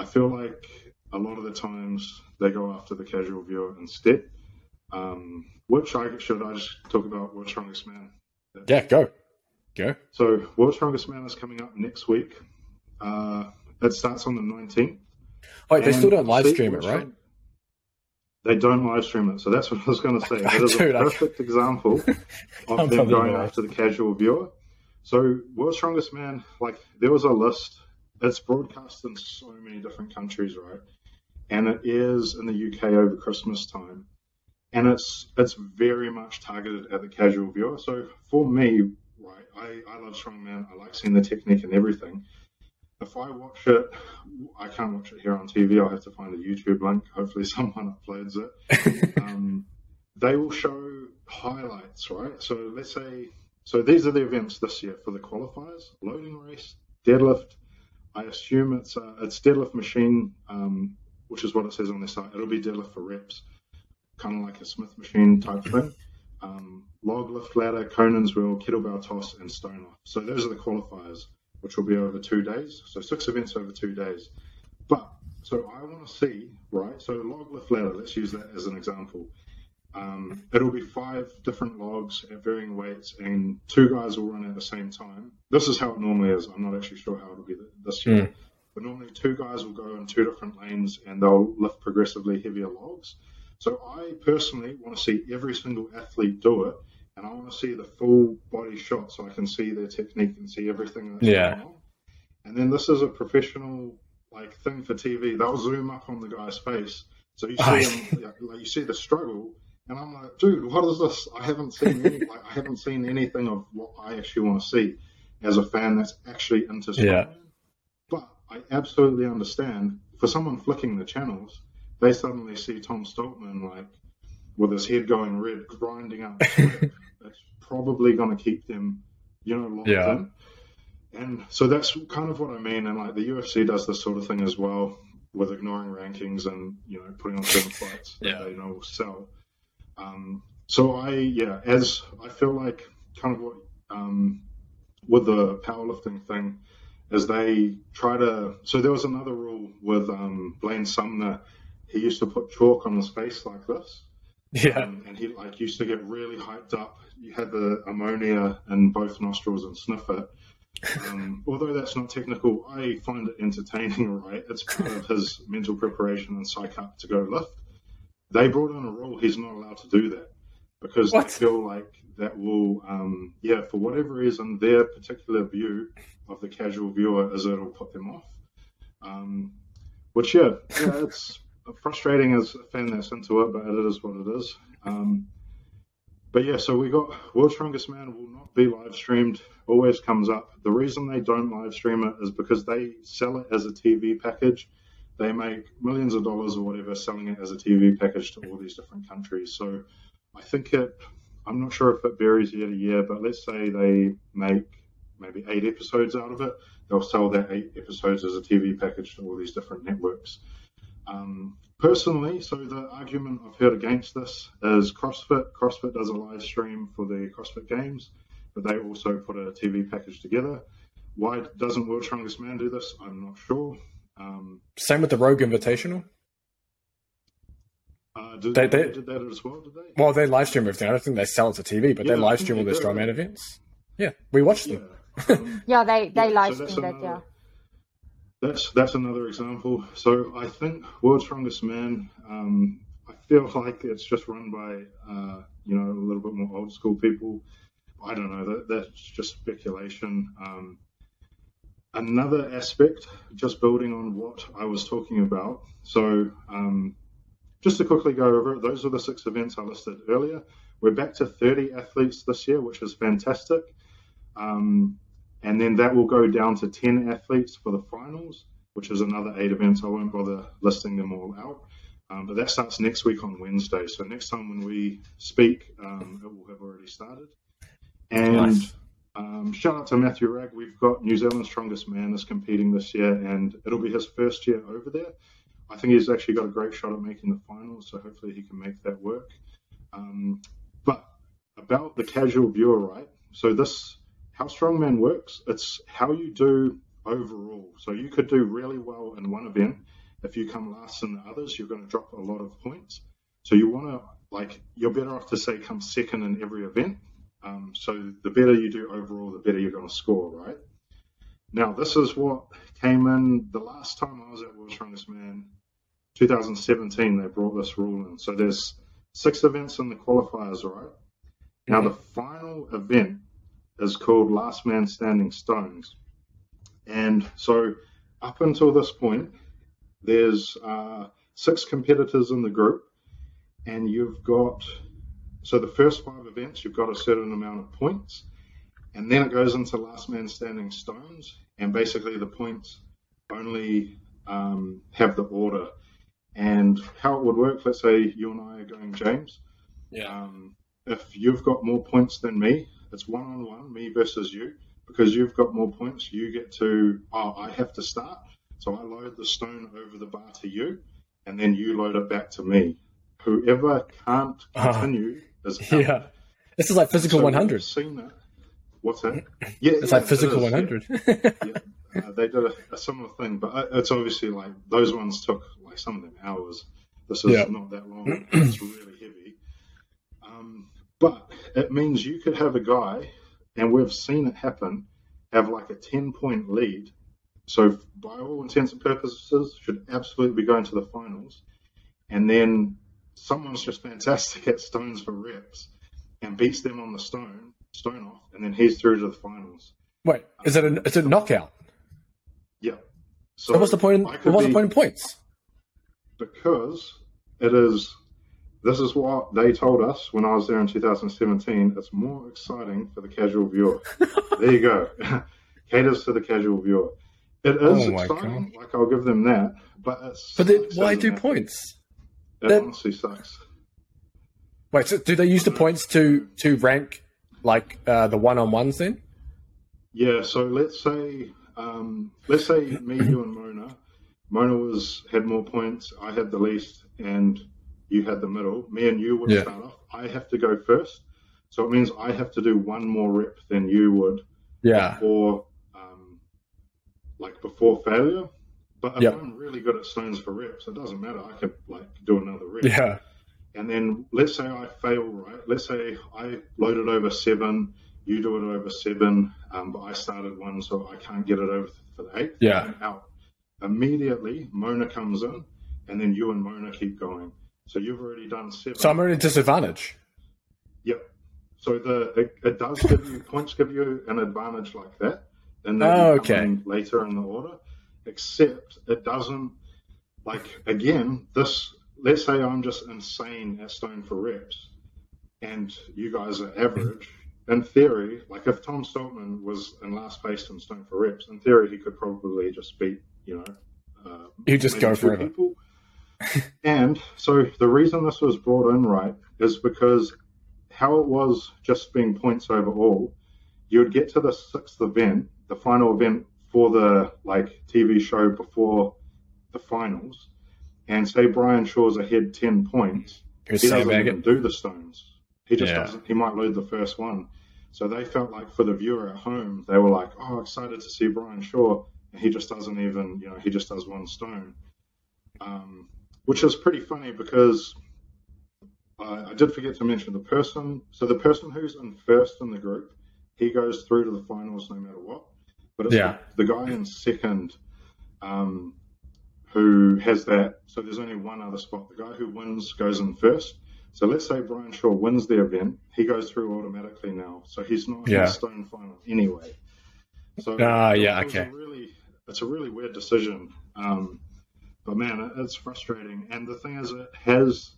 I feel like a lot of the times they go after the casual viewer instead. Um, which I should I just talk about World's Strongest Man?
Yeah, go. Go.
So, World's Strongest Man is coming up next week. Uh, it starts on the 19th.
Wait, they still don't live stream it, right?
They don't live stream it. So that's what I was going to say. <laughs> It is Dude, a perfect example <laughs> of them going after the casual viewer. So, World's Strongest Man, like, there was a list. It's broadcast in so many different countries, right? And it is in the UK over Christmas time. and it's it's very much targeted at the casual viewer. So for me, right, I, I love strongman. I like seeing the technique and everything. If I watch it, I can't watch it here on TV. I'll have to find a YouTube link. Hopefully, <laughs> someone uploads it. um, they will show highlights, right? So let's say, so these are the events this year for the qualifiers: loading race, deadlift. I assume it's uh, it's deadlift machine, um, which is what it says on the site. It'll be deadlift for reps kind of like a Smith machine type thing. Um, log lift ladder, Conan's wheel, kettlebell toss, and stone off. So those are the qualifiers, which will be over two days. So six events over two days. But so I want to see, right? So log lift ladder, let's use that as an example. Um, it'll be five different logs at varying weights, and two guys will run at the same time. This is how it normally is. I'm not actually sure how it'll be this year. Mm. But normally, two guys will go in two different lanes and they'll lift progressively heavier logs. So I personally want to see every single athlete do it, and I want to see the full body shot so I can see their technique and see everything that's yeah. going on. And then this is a professional like thing for TV. They'll zoom up on the guy's face, so you see him, like, you see the struggle. And I'm like, dude, what is this? I haven't seen any, <laughs> like, I haven't seen anything of what I actually want to see as a fan that's actually into strongman. Yeah. But I absolutely understand for someone flicking the channels, they suddenly see Tom Stoltman like with his head going red, grinding up. <laughs> that's probably going to keep them, you know, locked yeah. in. And so that's kind of what I mean. And like the UFC does this sort of thing as well with ignoring rankings and you know putting on certain <laughs> fights yeah. that they know will sell. Um, so I yeah, as I feel like kind of what um, with the powerlifting thing, as they try to. So there was another rule with um, Blaine Sumner he used to put chalk on his face like this.
Yeah. Um,
and he like used to get really hyped up. You had the ammonia in both nostrils and sniff it. Um, <laughs> although that's not technical, I find it entertaining, <laughs> right? It's part of his mental preparation and psych up to go lift. They brought in a rule he's not allowed to do that because what? they feel like that will, um, yeah, for whatever reason, their particular view of the casual viewer is it'll put them off. Um, which, yeah, yeah, <laughs> it's frustrating as a fan that's into it, but it is what it is. Um, but yeah, so we got World's Strongest Man will not be live streamed. Always comes up. The reason they don't live stream it is because they sell it as a TV package. They make millions of dollars or whatever selling it as a TV package to all these different countries. So I think it. I'm not sure if it varies year to year, but let's say they make maybe eight episodes out of it. They'll sell that eight episodes as a TV package to all these different networks. Um, personally, so the argument I've heard against this is CrossFit. CrossFit does a live stream for the CrossFit Games, but they also put a TV package together. Why doesn't World Strongest Man do this? I'm not sure. Um,
Same with the Rogue Invitational.
Uh, did, they, they, did that as well? Did they?
Well, they live stream everything. I don't think they sell it to TV, but yeah, they live stream all their strongman events. Yeah, we watched them.
Yeah, <laughs> yeah they they yeah, live so streamed it. Yeah
that's that's another example. So I think World's Strongest Man. Um, I feel like it's just run by uh, you know a little bit more old school people. I don't know. That, that's just speculation. Um, another aspect, just building on what I was talking about. So um, just to quickly go over it, those are the six events I listed earlier. We're back to 30 athletes this year, which is fantastic. Um, and then that will go down to 10 athletes for the finals, which is another eight events. I won't bother listing them all out. Um, but that starts next week on Wednesday. So next time when we speak, um, it will have already started. And nice. Um, shout out to Matthew Ragg. We've got New Zealand's strongest man is competing this year, and it'll be his first year over there. I think he's actually got a great shot at making the finals, so hopefully he can make that work. Um, but about the casual viewer, right? So this how strongman works, it's how you do overall. So you could do really well in one event. If you come last in the others, you're going to drop a lot of points. So you want to, like, you're better off to say come second in every event. Um, so the better you do overall, the better you're going to score, right? Now, this is what came in the last time I was at World Strongest Man, 2017, they brought this rule in. So there's six events in the qualifiers, right? Now, the final event is called Last Man Standing Stones. And so, up until this point, there's uh, six competitors in the group, and you've got so the first five events you've got a certain amount of points, and then it goes into last man standing stones, and basically the points only um, have the order. And how it would work, let's say you and I are going James.
Yeah.
Um, if you've got more points than me, it's one on one, me versus you. Because you've got more points, you get to, oh, I have to start. So I load the stone over the bar to you, and then you load it back to me. Whoever can't
Uh-huh.
continue.
Yeah. This is like physical
So
100.
we've Seen that. What's that? <laughs> Yeah,
It's
yeah,
like physical
it is, yeah.
100.
yeah, uh, they did a, a similar thing, but uh, it's obviously like those ones took like some of them hours. This is
Yeah.
not that long. it's really heavy. Um, but it means you could have a guy, and we've seen it happen, have like a 10 point lead. So, by all intents and purposes, should absolutely be going to the finals. And then someone's just fantastic at stones for reps and beats them on the stone, stone off, and then he's through to the finals.
Wait, is it a, is it a knockout?
Yeah. So
So what's the point? In, what's the point in points?
Because it is. This is what they told us when I was there in 2017. It's more exciting for the casual viewer. <laughs> there you go. <laughs> Caters to the casual viewer. It is
Oh
exciting. Like I'll give them that. But it's.
But then why do points?
It
that-
honestly sucks.
Wait, so do they use the points to to rank like uh, the one on ones then?
Yeah, so let's say um, let's say me, you, and Mona. Mona was had more points. I had the least, and you had the middle. Me and you would
Yeah.
start off. I have to go first, so it means I have to do one more rep than you would
Yeah.
before, um, like before failure. But if
Yep.
I'm really good at stones for reps, it doesn't matter. I could like do another rep.
Yeah.
And then let's say I fail, right? Let's say I loaded over seven, you do it over seven, um, but I started one, so I can't get it over for the eighth.
Yeah.
I'm out. Immediately, Mona comes in, and then you and Mona keep going. So you've already done seven.
So I'm at a disadvantage.
Yep. So the it, it does give you points, give you an advantage like that, and
Oh,
then come
okay.
later in the order. Except it doesn't. Like again, this. Let's say I'm just insane at stone for reps, and you guys are average. In theory, like if Tom Stoltman was in last place in stone for reps, in theory he could probably just beat you know. Uh,
You just go for
it. and so the reason this was brought in right is because how it was just being points overall, you would get to the sixth event, the final event for the like TV show before the finals, and say Brian Shaw's ahead ten points,
You
he doesn't even do the stones. He just
Yeah.
doesn't. He might load the first one. So they felt like for the viewer at home, they were like, "Oh, excited to see Brian Shaw," and he just doesn't even, you know, he just does one stone, um, which is pretty funny because I, I did forget to mention the person. So the person who's in first in the group, he goes through to the finals no matter what. But it's
Yeah.
the, the guy in second um, who has that. So there's only one other spot. The guy who wins goes in first. So let's say Brian Shaw wins the event, he goes through automatically now. So he's not in the stone final anyway. So
Ah, yeah,
was a
okay.
really, it's a really weird decision. Um, but man, it, it's frustrating. And the thing is, it has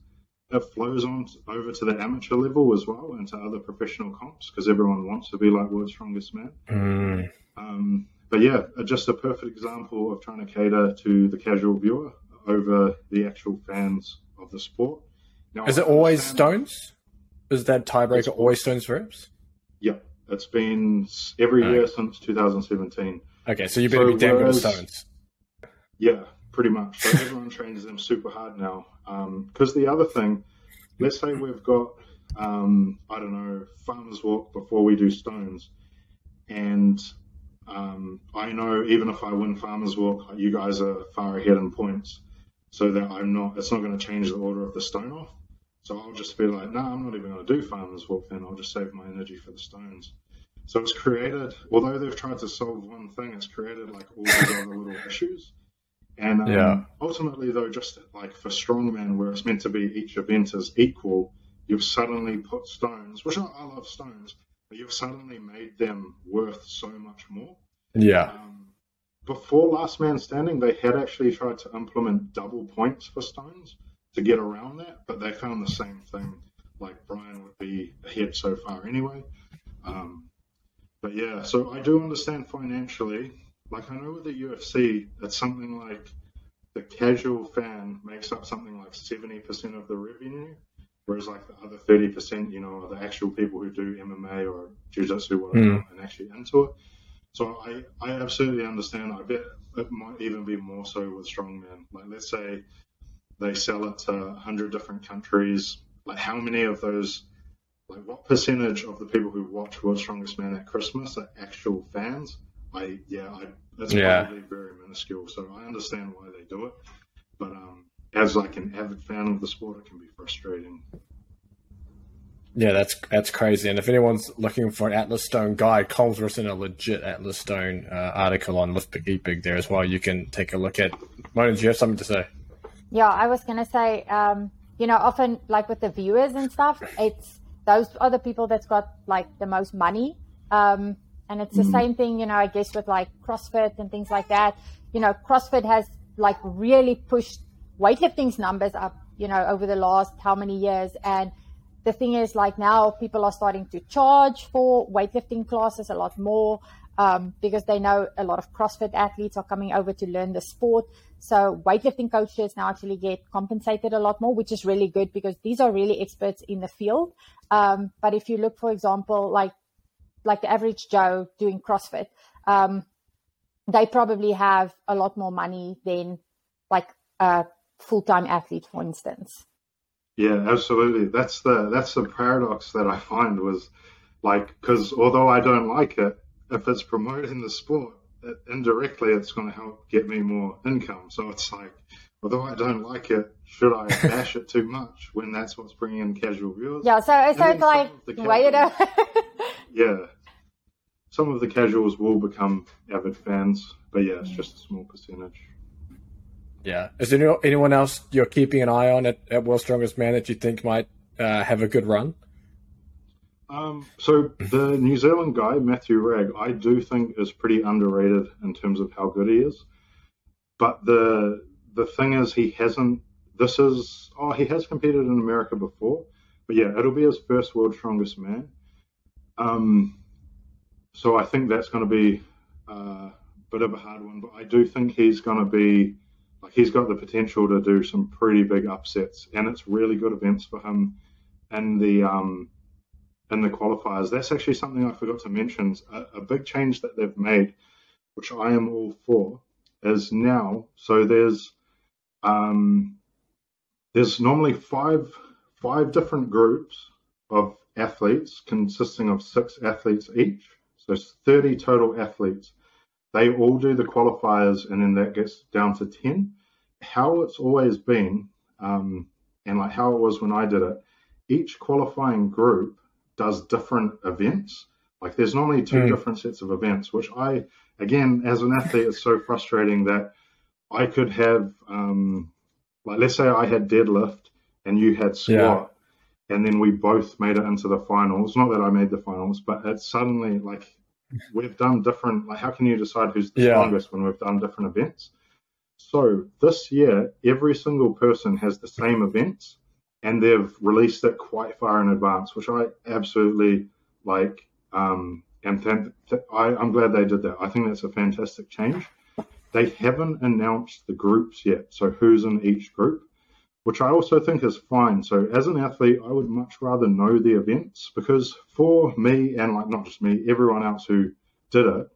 it flows on over to the amateur level as well and to other professional comps because everyone wants to be like world's strongest man.
Mm.
Um, but yeah, uh, just a perfect example of trying to cater to the casual viewer over the actual fans of the sport. Now,
Is it always stones? Is that tiebreaker always stones for reps?
Yeah, it's been every
Alright.
year since 2017.
Okay, so you better
So
be damn good at stones.
Yeah, pretty much. So everyone trains them super hard now. Because the other thing, let's say we've got, um, I don't know, farmers walk before we do stones, and um, I know even if I win farmers walk, you guys are far ahead in points, so that I'm not. It's not going to change the order of the stone off. So I'll just be like, no, I'm not even going to do farmers walk. Then I'll just save my energy for the stones. So it's created, although they've tried to solve one thing, it's created like all these other little issues. And um,
Yeah.
ultimately, though, just like for strongman, where it's meant to be each event is equal, you've suddenly put stones, which I, I love stones, but you've suddenly made them worth so much more.
Yeah.
Um, before Last Man Standing, they had actually tried to implement double points for stones, to get around that, but they found the same thing. Like Brian would be ahead so far anyway. Um, but yeah, so I do understand financially. Like I know with the UFC, it's something like the casual fan makes up something like seventy percent of the revenue, whereas like the other thirty percent, you know, are the actual people who do MMA or jiu-jitsu whatever mm. and actually into it. So I, I absolutely understand. I bet it might even be more so with strongman. Like let's say they sell it to 100 different countries. Like, how many of those, like, what percentage of the people who watch World's Strongest Man at Christmas are actual fans? I, yeah, I, that's yeah. probably very minuscule. So I understand why they do it. But um, as like an avid fan of the sport, it can be frustrating.
Yeah, that's that's crazy. And if anyone's looking for an Atlas Stone guide, Colm's written a legit Atlas Stone uh, article on Lift Big Eat Big there as well. You can take a look at. Mona, do you have something to say?
Yeah, I was gonna say, um, you know, often like with the viewers and stuff, it's those are the people that's got like the most money. Um, and it's the mm-hmm. same thing, you know, I guess with like CrossFit and things like that. You know, CrossFit has like really pushed weightlifting's numbers up, you know, over the last how many years. And the thing is, like now people are starting to charge for weightlifting classes a lot more um, because they know a lot of CrossFit athletes are coming over to learn the sport. So weightlifting coaches now actually get compensated a lot more, which is really good because these are really experts in the field. Um, but if you look, for example, like like the average Joe doing CrossFit, um, they probably have a lot more money than like a full time athlete, for instance.
Yeah, absolutely. That's the that's the paradox that I find was like because although I don't like it, if it's promoting the sport, it, indirectly it's going to help get me more income. So it's like, although I don't like it, should I bash it too much when that's what's bringing in casual viewers?
Yeah, so so it's like weigh it up.
yeah, some of the casuals will become avid fans, but yeah, it's just a small percentage.
Yeah. Is there anyone else you're keeping an eye on at, at World's Strongest Man that you think might uh, have a good run?
Um, so the New Zealand guy Mathew Ragg, I do think is pretty underrated in terms of how good he is. But the the thing is, he hasn't. This is oh, he has competed in America before, but yeah, it'll be his first World Strongest Man. Um, so I think that's going to be uh, a bit of a hard one, but I do think he's going to be like he's got the potential to do some pretty big upsets, and it's really good events for him. And the um, in the qualifiers. That's actually something I forgot to mention. A, a, big change that they've made, which I am all for, is now. So there's um, there's normally five five different groups of athletes consisting of six athletes each. So 30 total athletes. They all do the qualifiers, and then that gets down to 10. How it's always been, um, and like how it was when I did it, each qualifying group does different events. Like there's normally two mm. different sets of events, which I, again, as an athlete, it's so frustrating that I could have, um, like, let's say I had deadlift and you had squat, yeah. and then we both made it into the finals. Not that I made the finals, but it's suddenly like we've done different. Like, how can you decide who's the yeah. strongest when we've done different events? So this year, every single person has the same events, and they've released it quite far in advance, which I absolutely like. Um, and th- th- I, I'm glad they did that. I think that's a fantastic change. They haven't announced the groups yet, so who's in each group, which I also think is fine. So as an athlete, I would much rather know the events because for me and like not just me, everyone else who did it,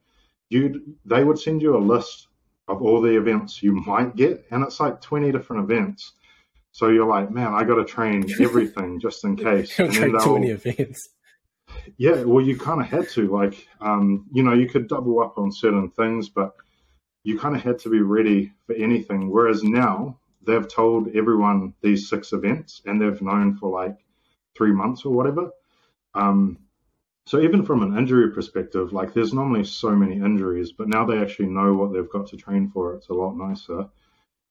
you they would send you a list of all the events you <laughs> might get, and it's like 20 different events so you're like, man, I got to train <laughs> everything just in case.
train too many events.
Yeah, well, you kind of had to. Like, um, you know, you could double up on certain things, but you kind of had to be ready for anything. Whereas now they've told everyone these six events, and they've known for like three months or whatever. Um, so even from an injury perspective, like there's normally so many injuries, but now they actually know what they've got to train for. It's a lot nicer.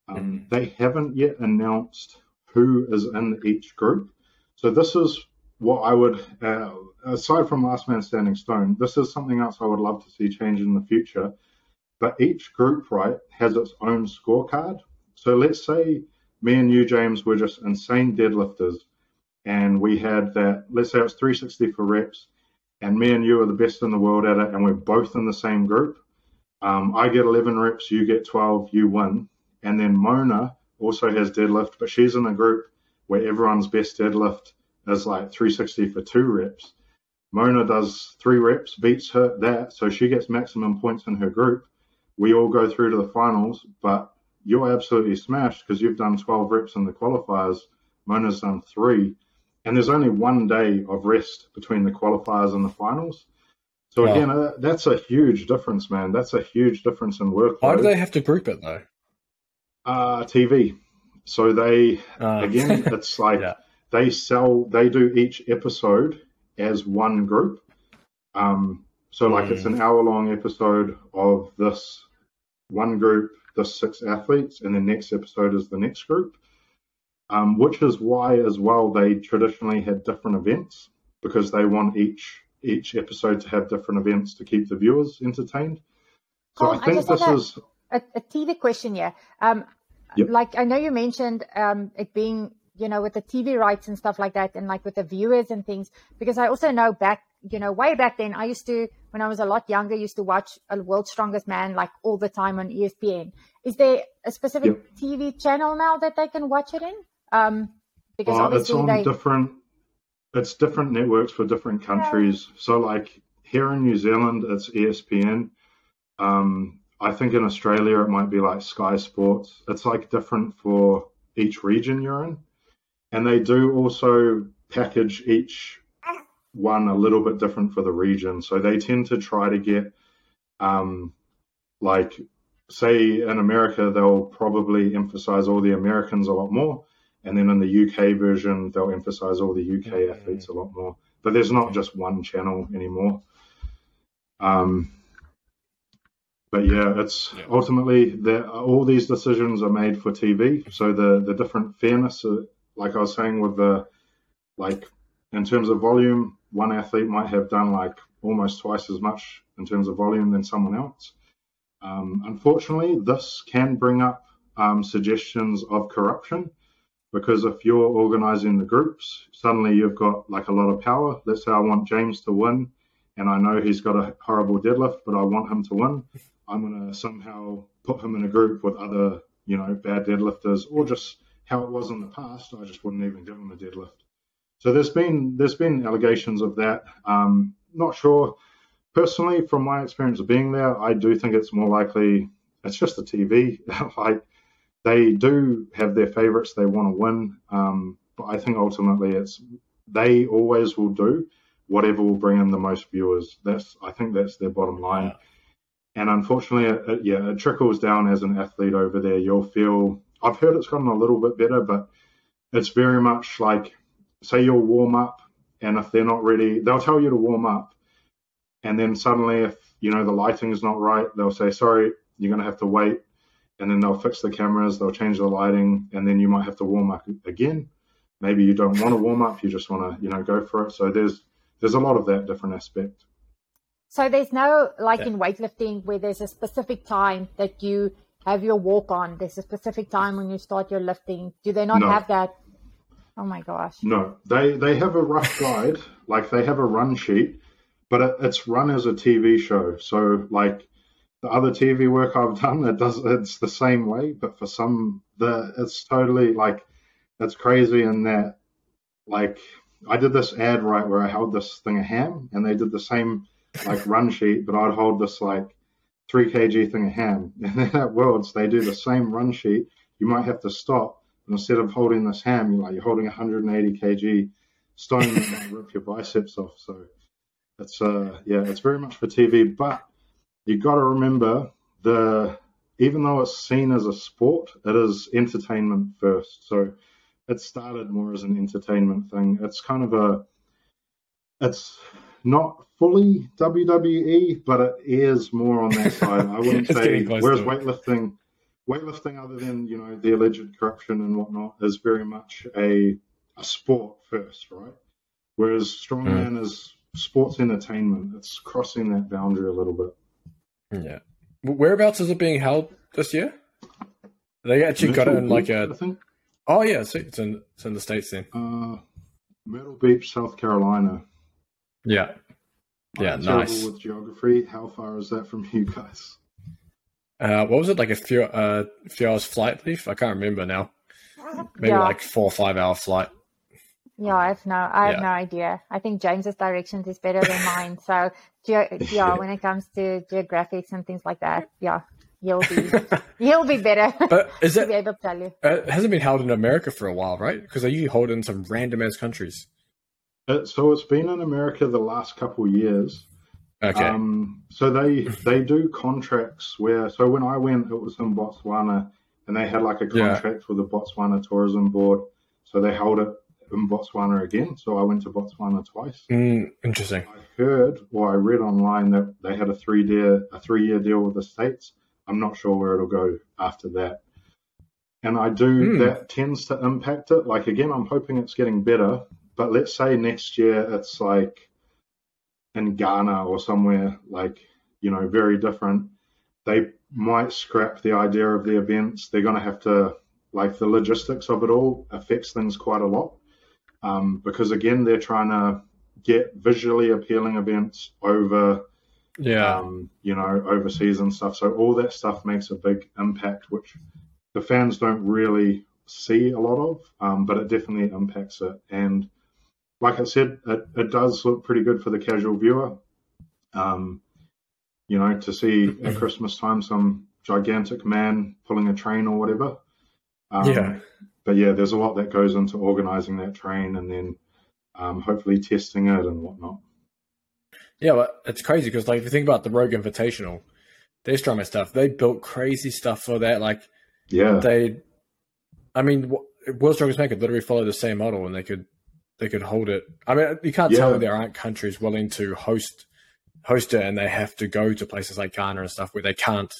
Um, mm. They haven't yet announced who is in each group. So this is what I would, uh, aside from Last Man Standing Stone, this is something else I would love to see change in the future. But each group, right, has its own scorecard. So let's say me and you, James, were just insane deadlifters, and we had that. Let's say it was 360 for reps, and me and you are the best in the world at it, and we're both in the same group. Um, I get 11 reps, you get 12, you win. And then Mona also has deadlift, but she's in a group where everyone's best deadlift is like 360 for two reps. Mona does three reps, beats her that, so she gets maximum points in her group. We all go through to the finals, but you're absolutely smashed because you've done 12 reps in the qualifiers. Mona's done three, and there's only one day of rest between the qualifiers and the finals. So again, uh, that's a huge difference, man. That's a huge difference in workload.
Why do they have to group it though?
Uh, TV. So they uh, <laughs> again, it's like yeah. they sell. They do each episode as one group. Um, so like mm. it's an hour long episode of this one group, the six athletes, and the next episode is the next group. Um, which is why as well they traditionally had different events because they want each each episode to have different events to keep the viewers entertained. So I think I this is
a, a TV question yeah. Um, yep. Like I know you mentioned um, it being you know, with the TV rights and stuff like that, and like with the viewers and things. Because I also know back, you know, way back then, I used to, when I was a lot younger, used to watch a World's Strongest Man like all the time on ESPN. Is there a specific yep. TV channel now that they can watch it in? Um,
because uh, it's on they... different. It's different networks for different countries. Yeah. So, like here in New Zealand, it's ESPN. Um, I think in Australia it might be like Sky Sports. It's like different for each region you're in and they do also package each one a little bit different for the region. So they tend to try to get, um, like, say in America, they'll probably emphasize all the Americans a lot more. And then in the UK version, they'll emphasize all the UK athletes a lot more. But there's not just one channel anymore. Um, but yeah, it's yeah. ultimately all these decisions are made for TV. So the the different fairness like I was saying with the like in terms of volume, one athlete might have done like almost twice as much in terms of volume than someone else. Um, unfortunately, this can bring up um, suggestions of corruption because if you're organizing the groups, suddenly you've got like a lot of power. Let's say I want James to win, and I know he's got a horrible deadlift, but I want him to win. I'm going to somehow put him in a group with other, you know, bad deadlifters or just how it was in the past, I just wouldn't even give him a deadlift. So there's been there's been allegations of that. Um, not sure personally from my experience of being there. I do think it's more likely it's just the TV. <laughs> like they do have their favorites they want to win, um, but I think ultimately it's they always will do whatever will bring them the most viewers. That's I think that's their bottom line. Yeah. And unfortunately, it, it, yeah, it trickles down as an athlete over there. You'll feel I've heard it's gotten a little bit better, but it's very much like say you'll warm up, and if they're not ready, they'll tell you to warm up, and then suddenly, if you know the lighting is not right, they'll say sorry, you're going to have to wait, and then they'll fix the cameras, they'll change the lighting, and then you might have to warm up again. Maybe you don't want to warm up, you just want to you know go for it. So there's there's a lot of that different aspect.
So there's no like yeah. in weightlifting where there's a specific time that you have your walk on. There's a specific time when you start your lifting. Do they not no. have that? Oh my gosh.
No, they they have a rough <laughs> guide, like they have a run sheet, but it, it's run as a TV show. So like the other TV work I've <laughs> done, it does it's the same way, but for some the it's totally like it's crazy in that like I did this ad right where I held this thing of ham and they did the same like <laughs> run sheet, but I'd hold this like three kg thing of ham. And then at Worlds, they do the same run sheet. You might have to stop. And instead of holding this ham, you're like you're holding 180 kg stone might rip your biceps off. So it's uh yeah, it's very much for TV. But you got to remember the even though it's seen as a sport, it is entertainment first. So it started more as an entertainment thing. It's kind of a it's not fully WWE, but it is more on that side. I <laughs> wouldn't say. Whereas weightlifting, weightlifting, other than you know the alleged corruption and whatnot, is very much a a sport first, right? Whereas strongman mm. is sports entertainment. It's crossing that boundary a little bit.
Yeah. Whereabouts is it being held this year? They actually got it in like a Oh yeah, it's, it's in it's in the states then.
Uh, Myrtle Beach, South Carolina.
Yeah. Yeah,
I'm
nice.
With geography, how far is that from you guys?
Uh, what was it like a few uh few hours flight leave? I can't remember now. Maybe
yeah.
like four or five hour flight.
Yeah, I have no, I have
Yeah.
no idea. I think James's directions is better than mine. <laughs> So, ge- yeah, when it comes to geographics and things like that, <laughs> yeah, you'll be, you'll be better
But is <laughs>
to be
it
able to tell you.
uh, it hasn't been held in America for a while, right? Because they usually hold in some random ass countries.
It, so it's been in America the last couple of years.
Okay.
Um, so they they do contracts where so when I went it was in Botswana and they had like a
Yeah.
contract with the Botswana Tourism Board. So they held it in Botswana again. So I went to Botswana twice.
Mm, interesting.
I heard or I read online that they had a three year a three year deal with the states. I'm not sure where it'll go after that. And I do
Hmm.
that tends to impact it. Like again, I'm hoping it's getting better. But let's say next year it's like in Ghana or somewhere like you know very different. They might scrap the idea of the events. They're going to have to like the logistics of it all affects things quite a lot um, because again they're trying to get visually appealing events over
Yeah.
um, you know, overseas and stuff. So all that stuff makes a big impact, which the fans don't really see a lot of, um, but it definitely impacts it. And like I said, it, it does look pretty good for the casual viewer. Um, you know, to see at Christmas time some gigantic man pulling a train or whatever. Um,
Yeah.
But yeah, there's a lot that goes into organizing that train and then um, hopefully testing it and whatnot.
Yeah, but it's crazy because like if you think about the Rogue Invitational, their strongest stuff, they built crazy stuff for that. Like
Yeah.
they, I mean, World's Strongest Man could literally follow the same model, and they could they could hold it. I mean, you can't tell
Yeah.
me there aren't countries willing to host host it, and they have to go to places like Ghana and stuff where they can't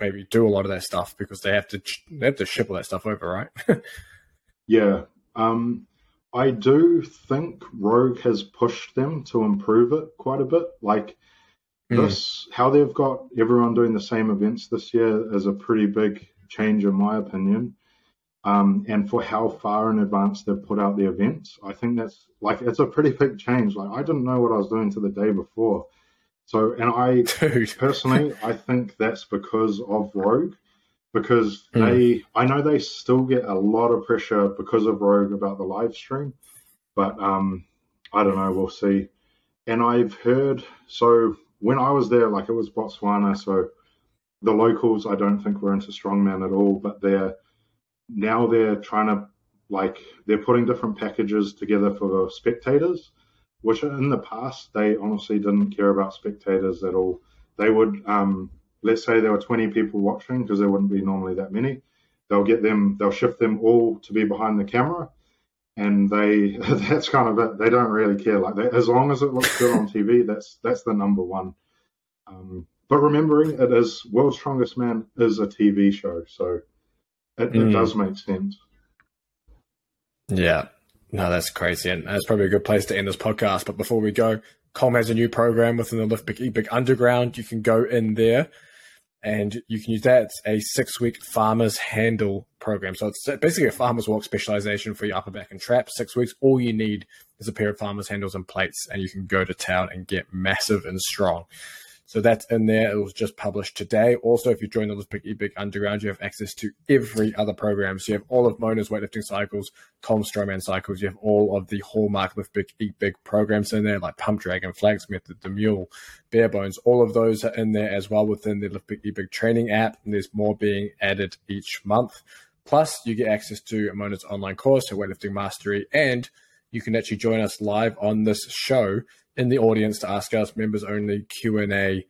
maybe do a lot of that stuff because they have to they have to ship all that stuff over, right? <laughs>
Yeah. Um, I do think Rogue has pushed them to improve it quite a bit. Like
Mm.
this, how they've got everyone doing the same events this year is a pretty big change, in my opinion. Um, and for how far in advance they've put out the events, I think that's like it's a pretty big change. Like I didn't know what I was doing to the day before. So, and I <laughs>
Dude,
personally, I think that's because of Rogue. Because
Hmm.
they, I know they still get a lot of pressure because of Rogue about the live stream, but um, I don't know. We'll see. And I've heard so when I was there, like it was Botswana, so the locals I don't think were into strongman at all, but they're now they're trying to like they're putting different packages together for the spectators, which in the past they honestly didn't care about spectators at all. They would um, let's say there were 20 people watching because there wouldn't be normally that many. They'll get them, they'll shift them all to be behind the camera, and they <laughs> that's kind of it. They don't really care. Like they, as long as it looks good on TV, that's that's the number one. Um, but remembering it is World's Strongest Man is a TV show, so it, it
Mm.
does make sense.
Yeah. No, that's crazy. And that's probably a good place to end this podcast. But before we go, Colm has a new program within the Lift Big Eat Big Underground. You can go in there and you can use that. It's a six week farmer's handle program. So it's basically a farmer's walk specialization for your upper back and traps. Six weeks. All you need is a pair of farmer's handles and plates, and you can go to town and get massive and strong. So that's in there. It was just published today. Also, if you join the Lift Big Eat Big Underground, you have access to every other program. So you have all of Mona's weightlifting cycles, Colm Strongman cycles. You have all of the hallmark Lift Big programs in there, like Pump Dragon, Phalanx Method, the Mule, Bare Bones. All of those are in there as well within the Lift Big Eat Big training app. And there's more being added each month. Plus, you get access to Mona's online course, her weightlifting mastery, and you can actually join us live on this show in the audience to ask us members only Q and A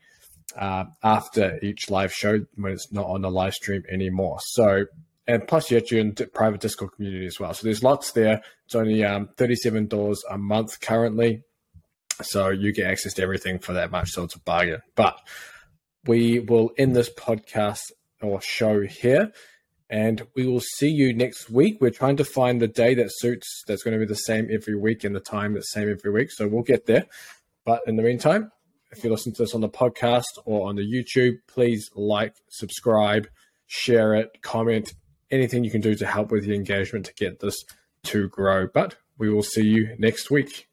uh, after each live show when it's not on the live stream anymore. So, and plus you your d- private Discord community as well. So there's lots there. It's only um, thirty-seven dollars a month currently, so you get access to everything for that much. So it's a bargain. But we will end this podcast or show here. And we will see you next week. We're trying to find the day that suits, that's going to be the same every week and the time that's same every week. So we'll get there. But in the meantime, if you listen to this on the podcast or on the YouTube, please like, subscribe, share it, comment, anything you can do to help with the engagement to get this to grow. But we will see you next week.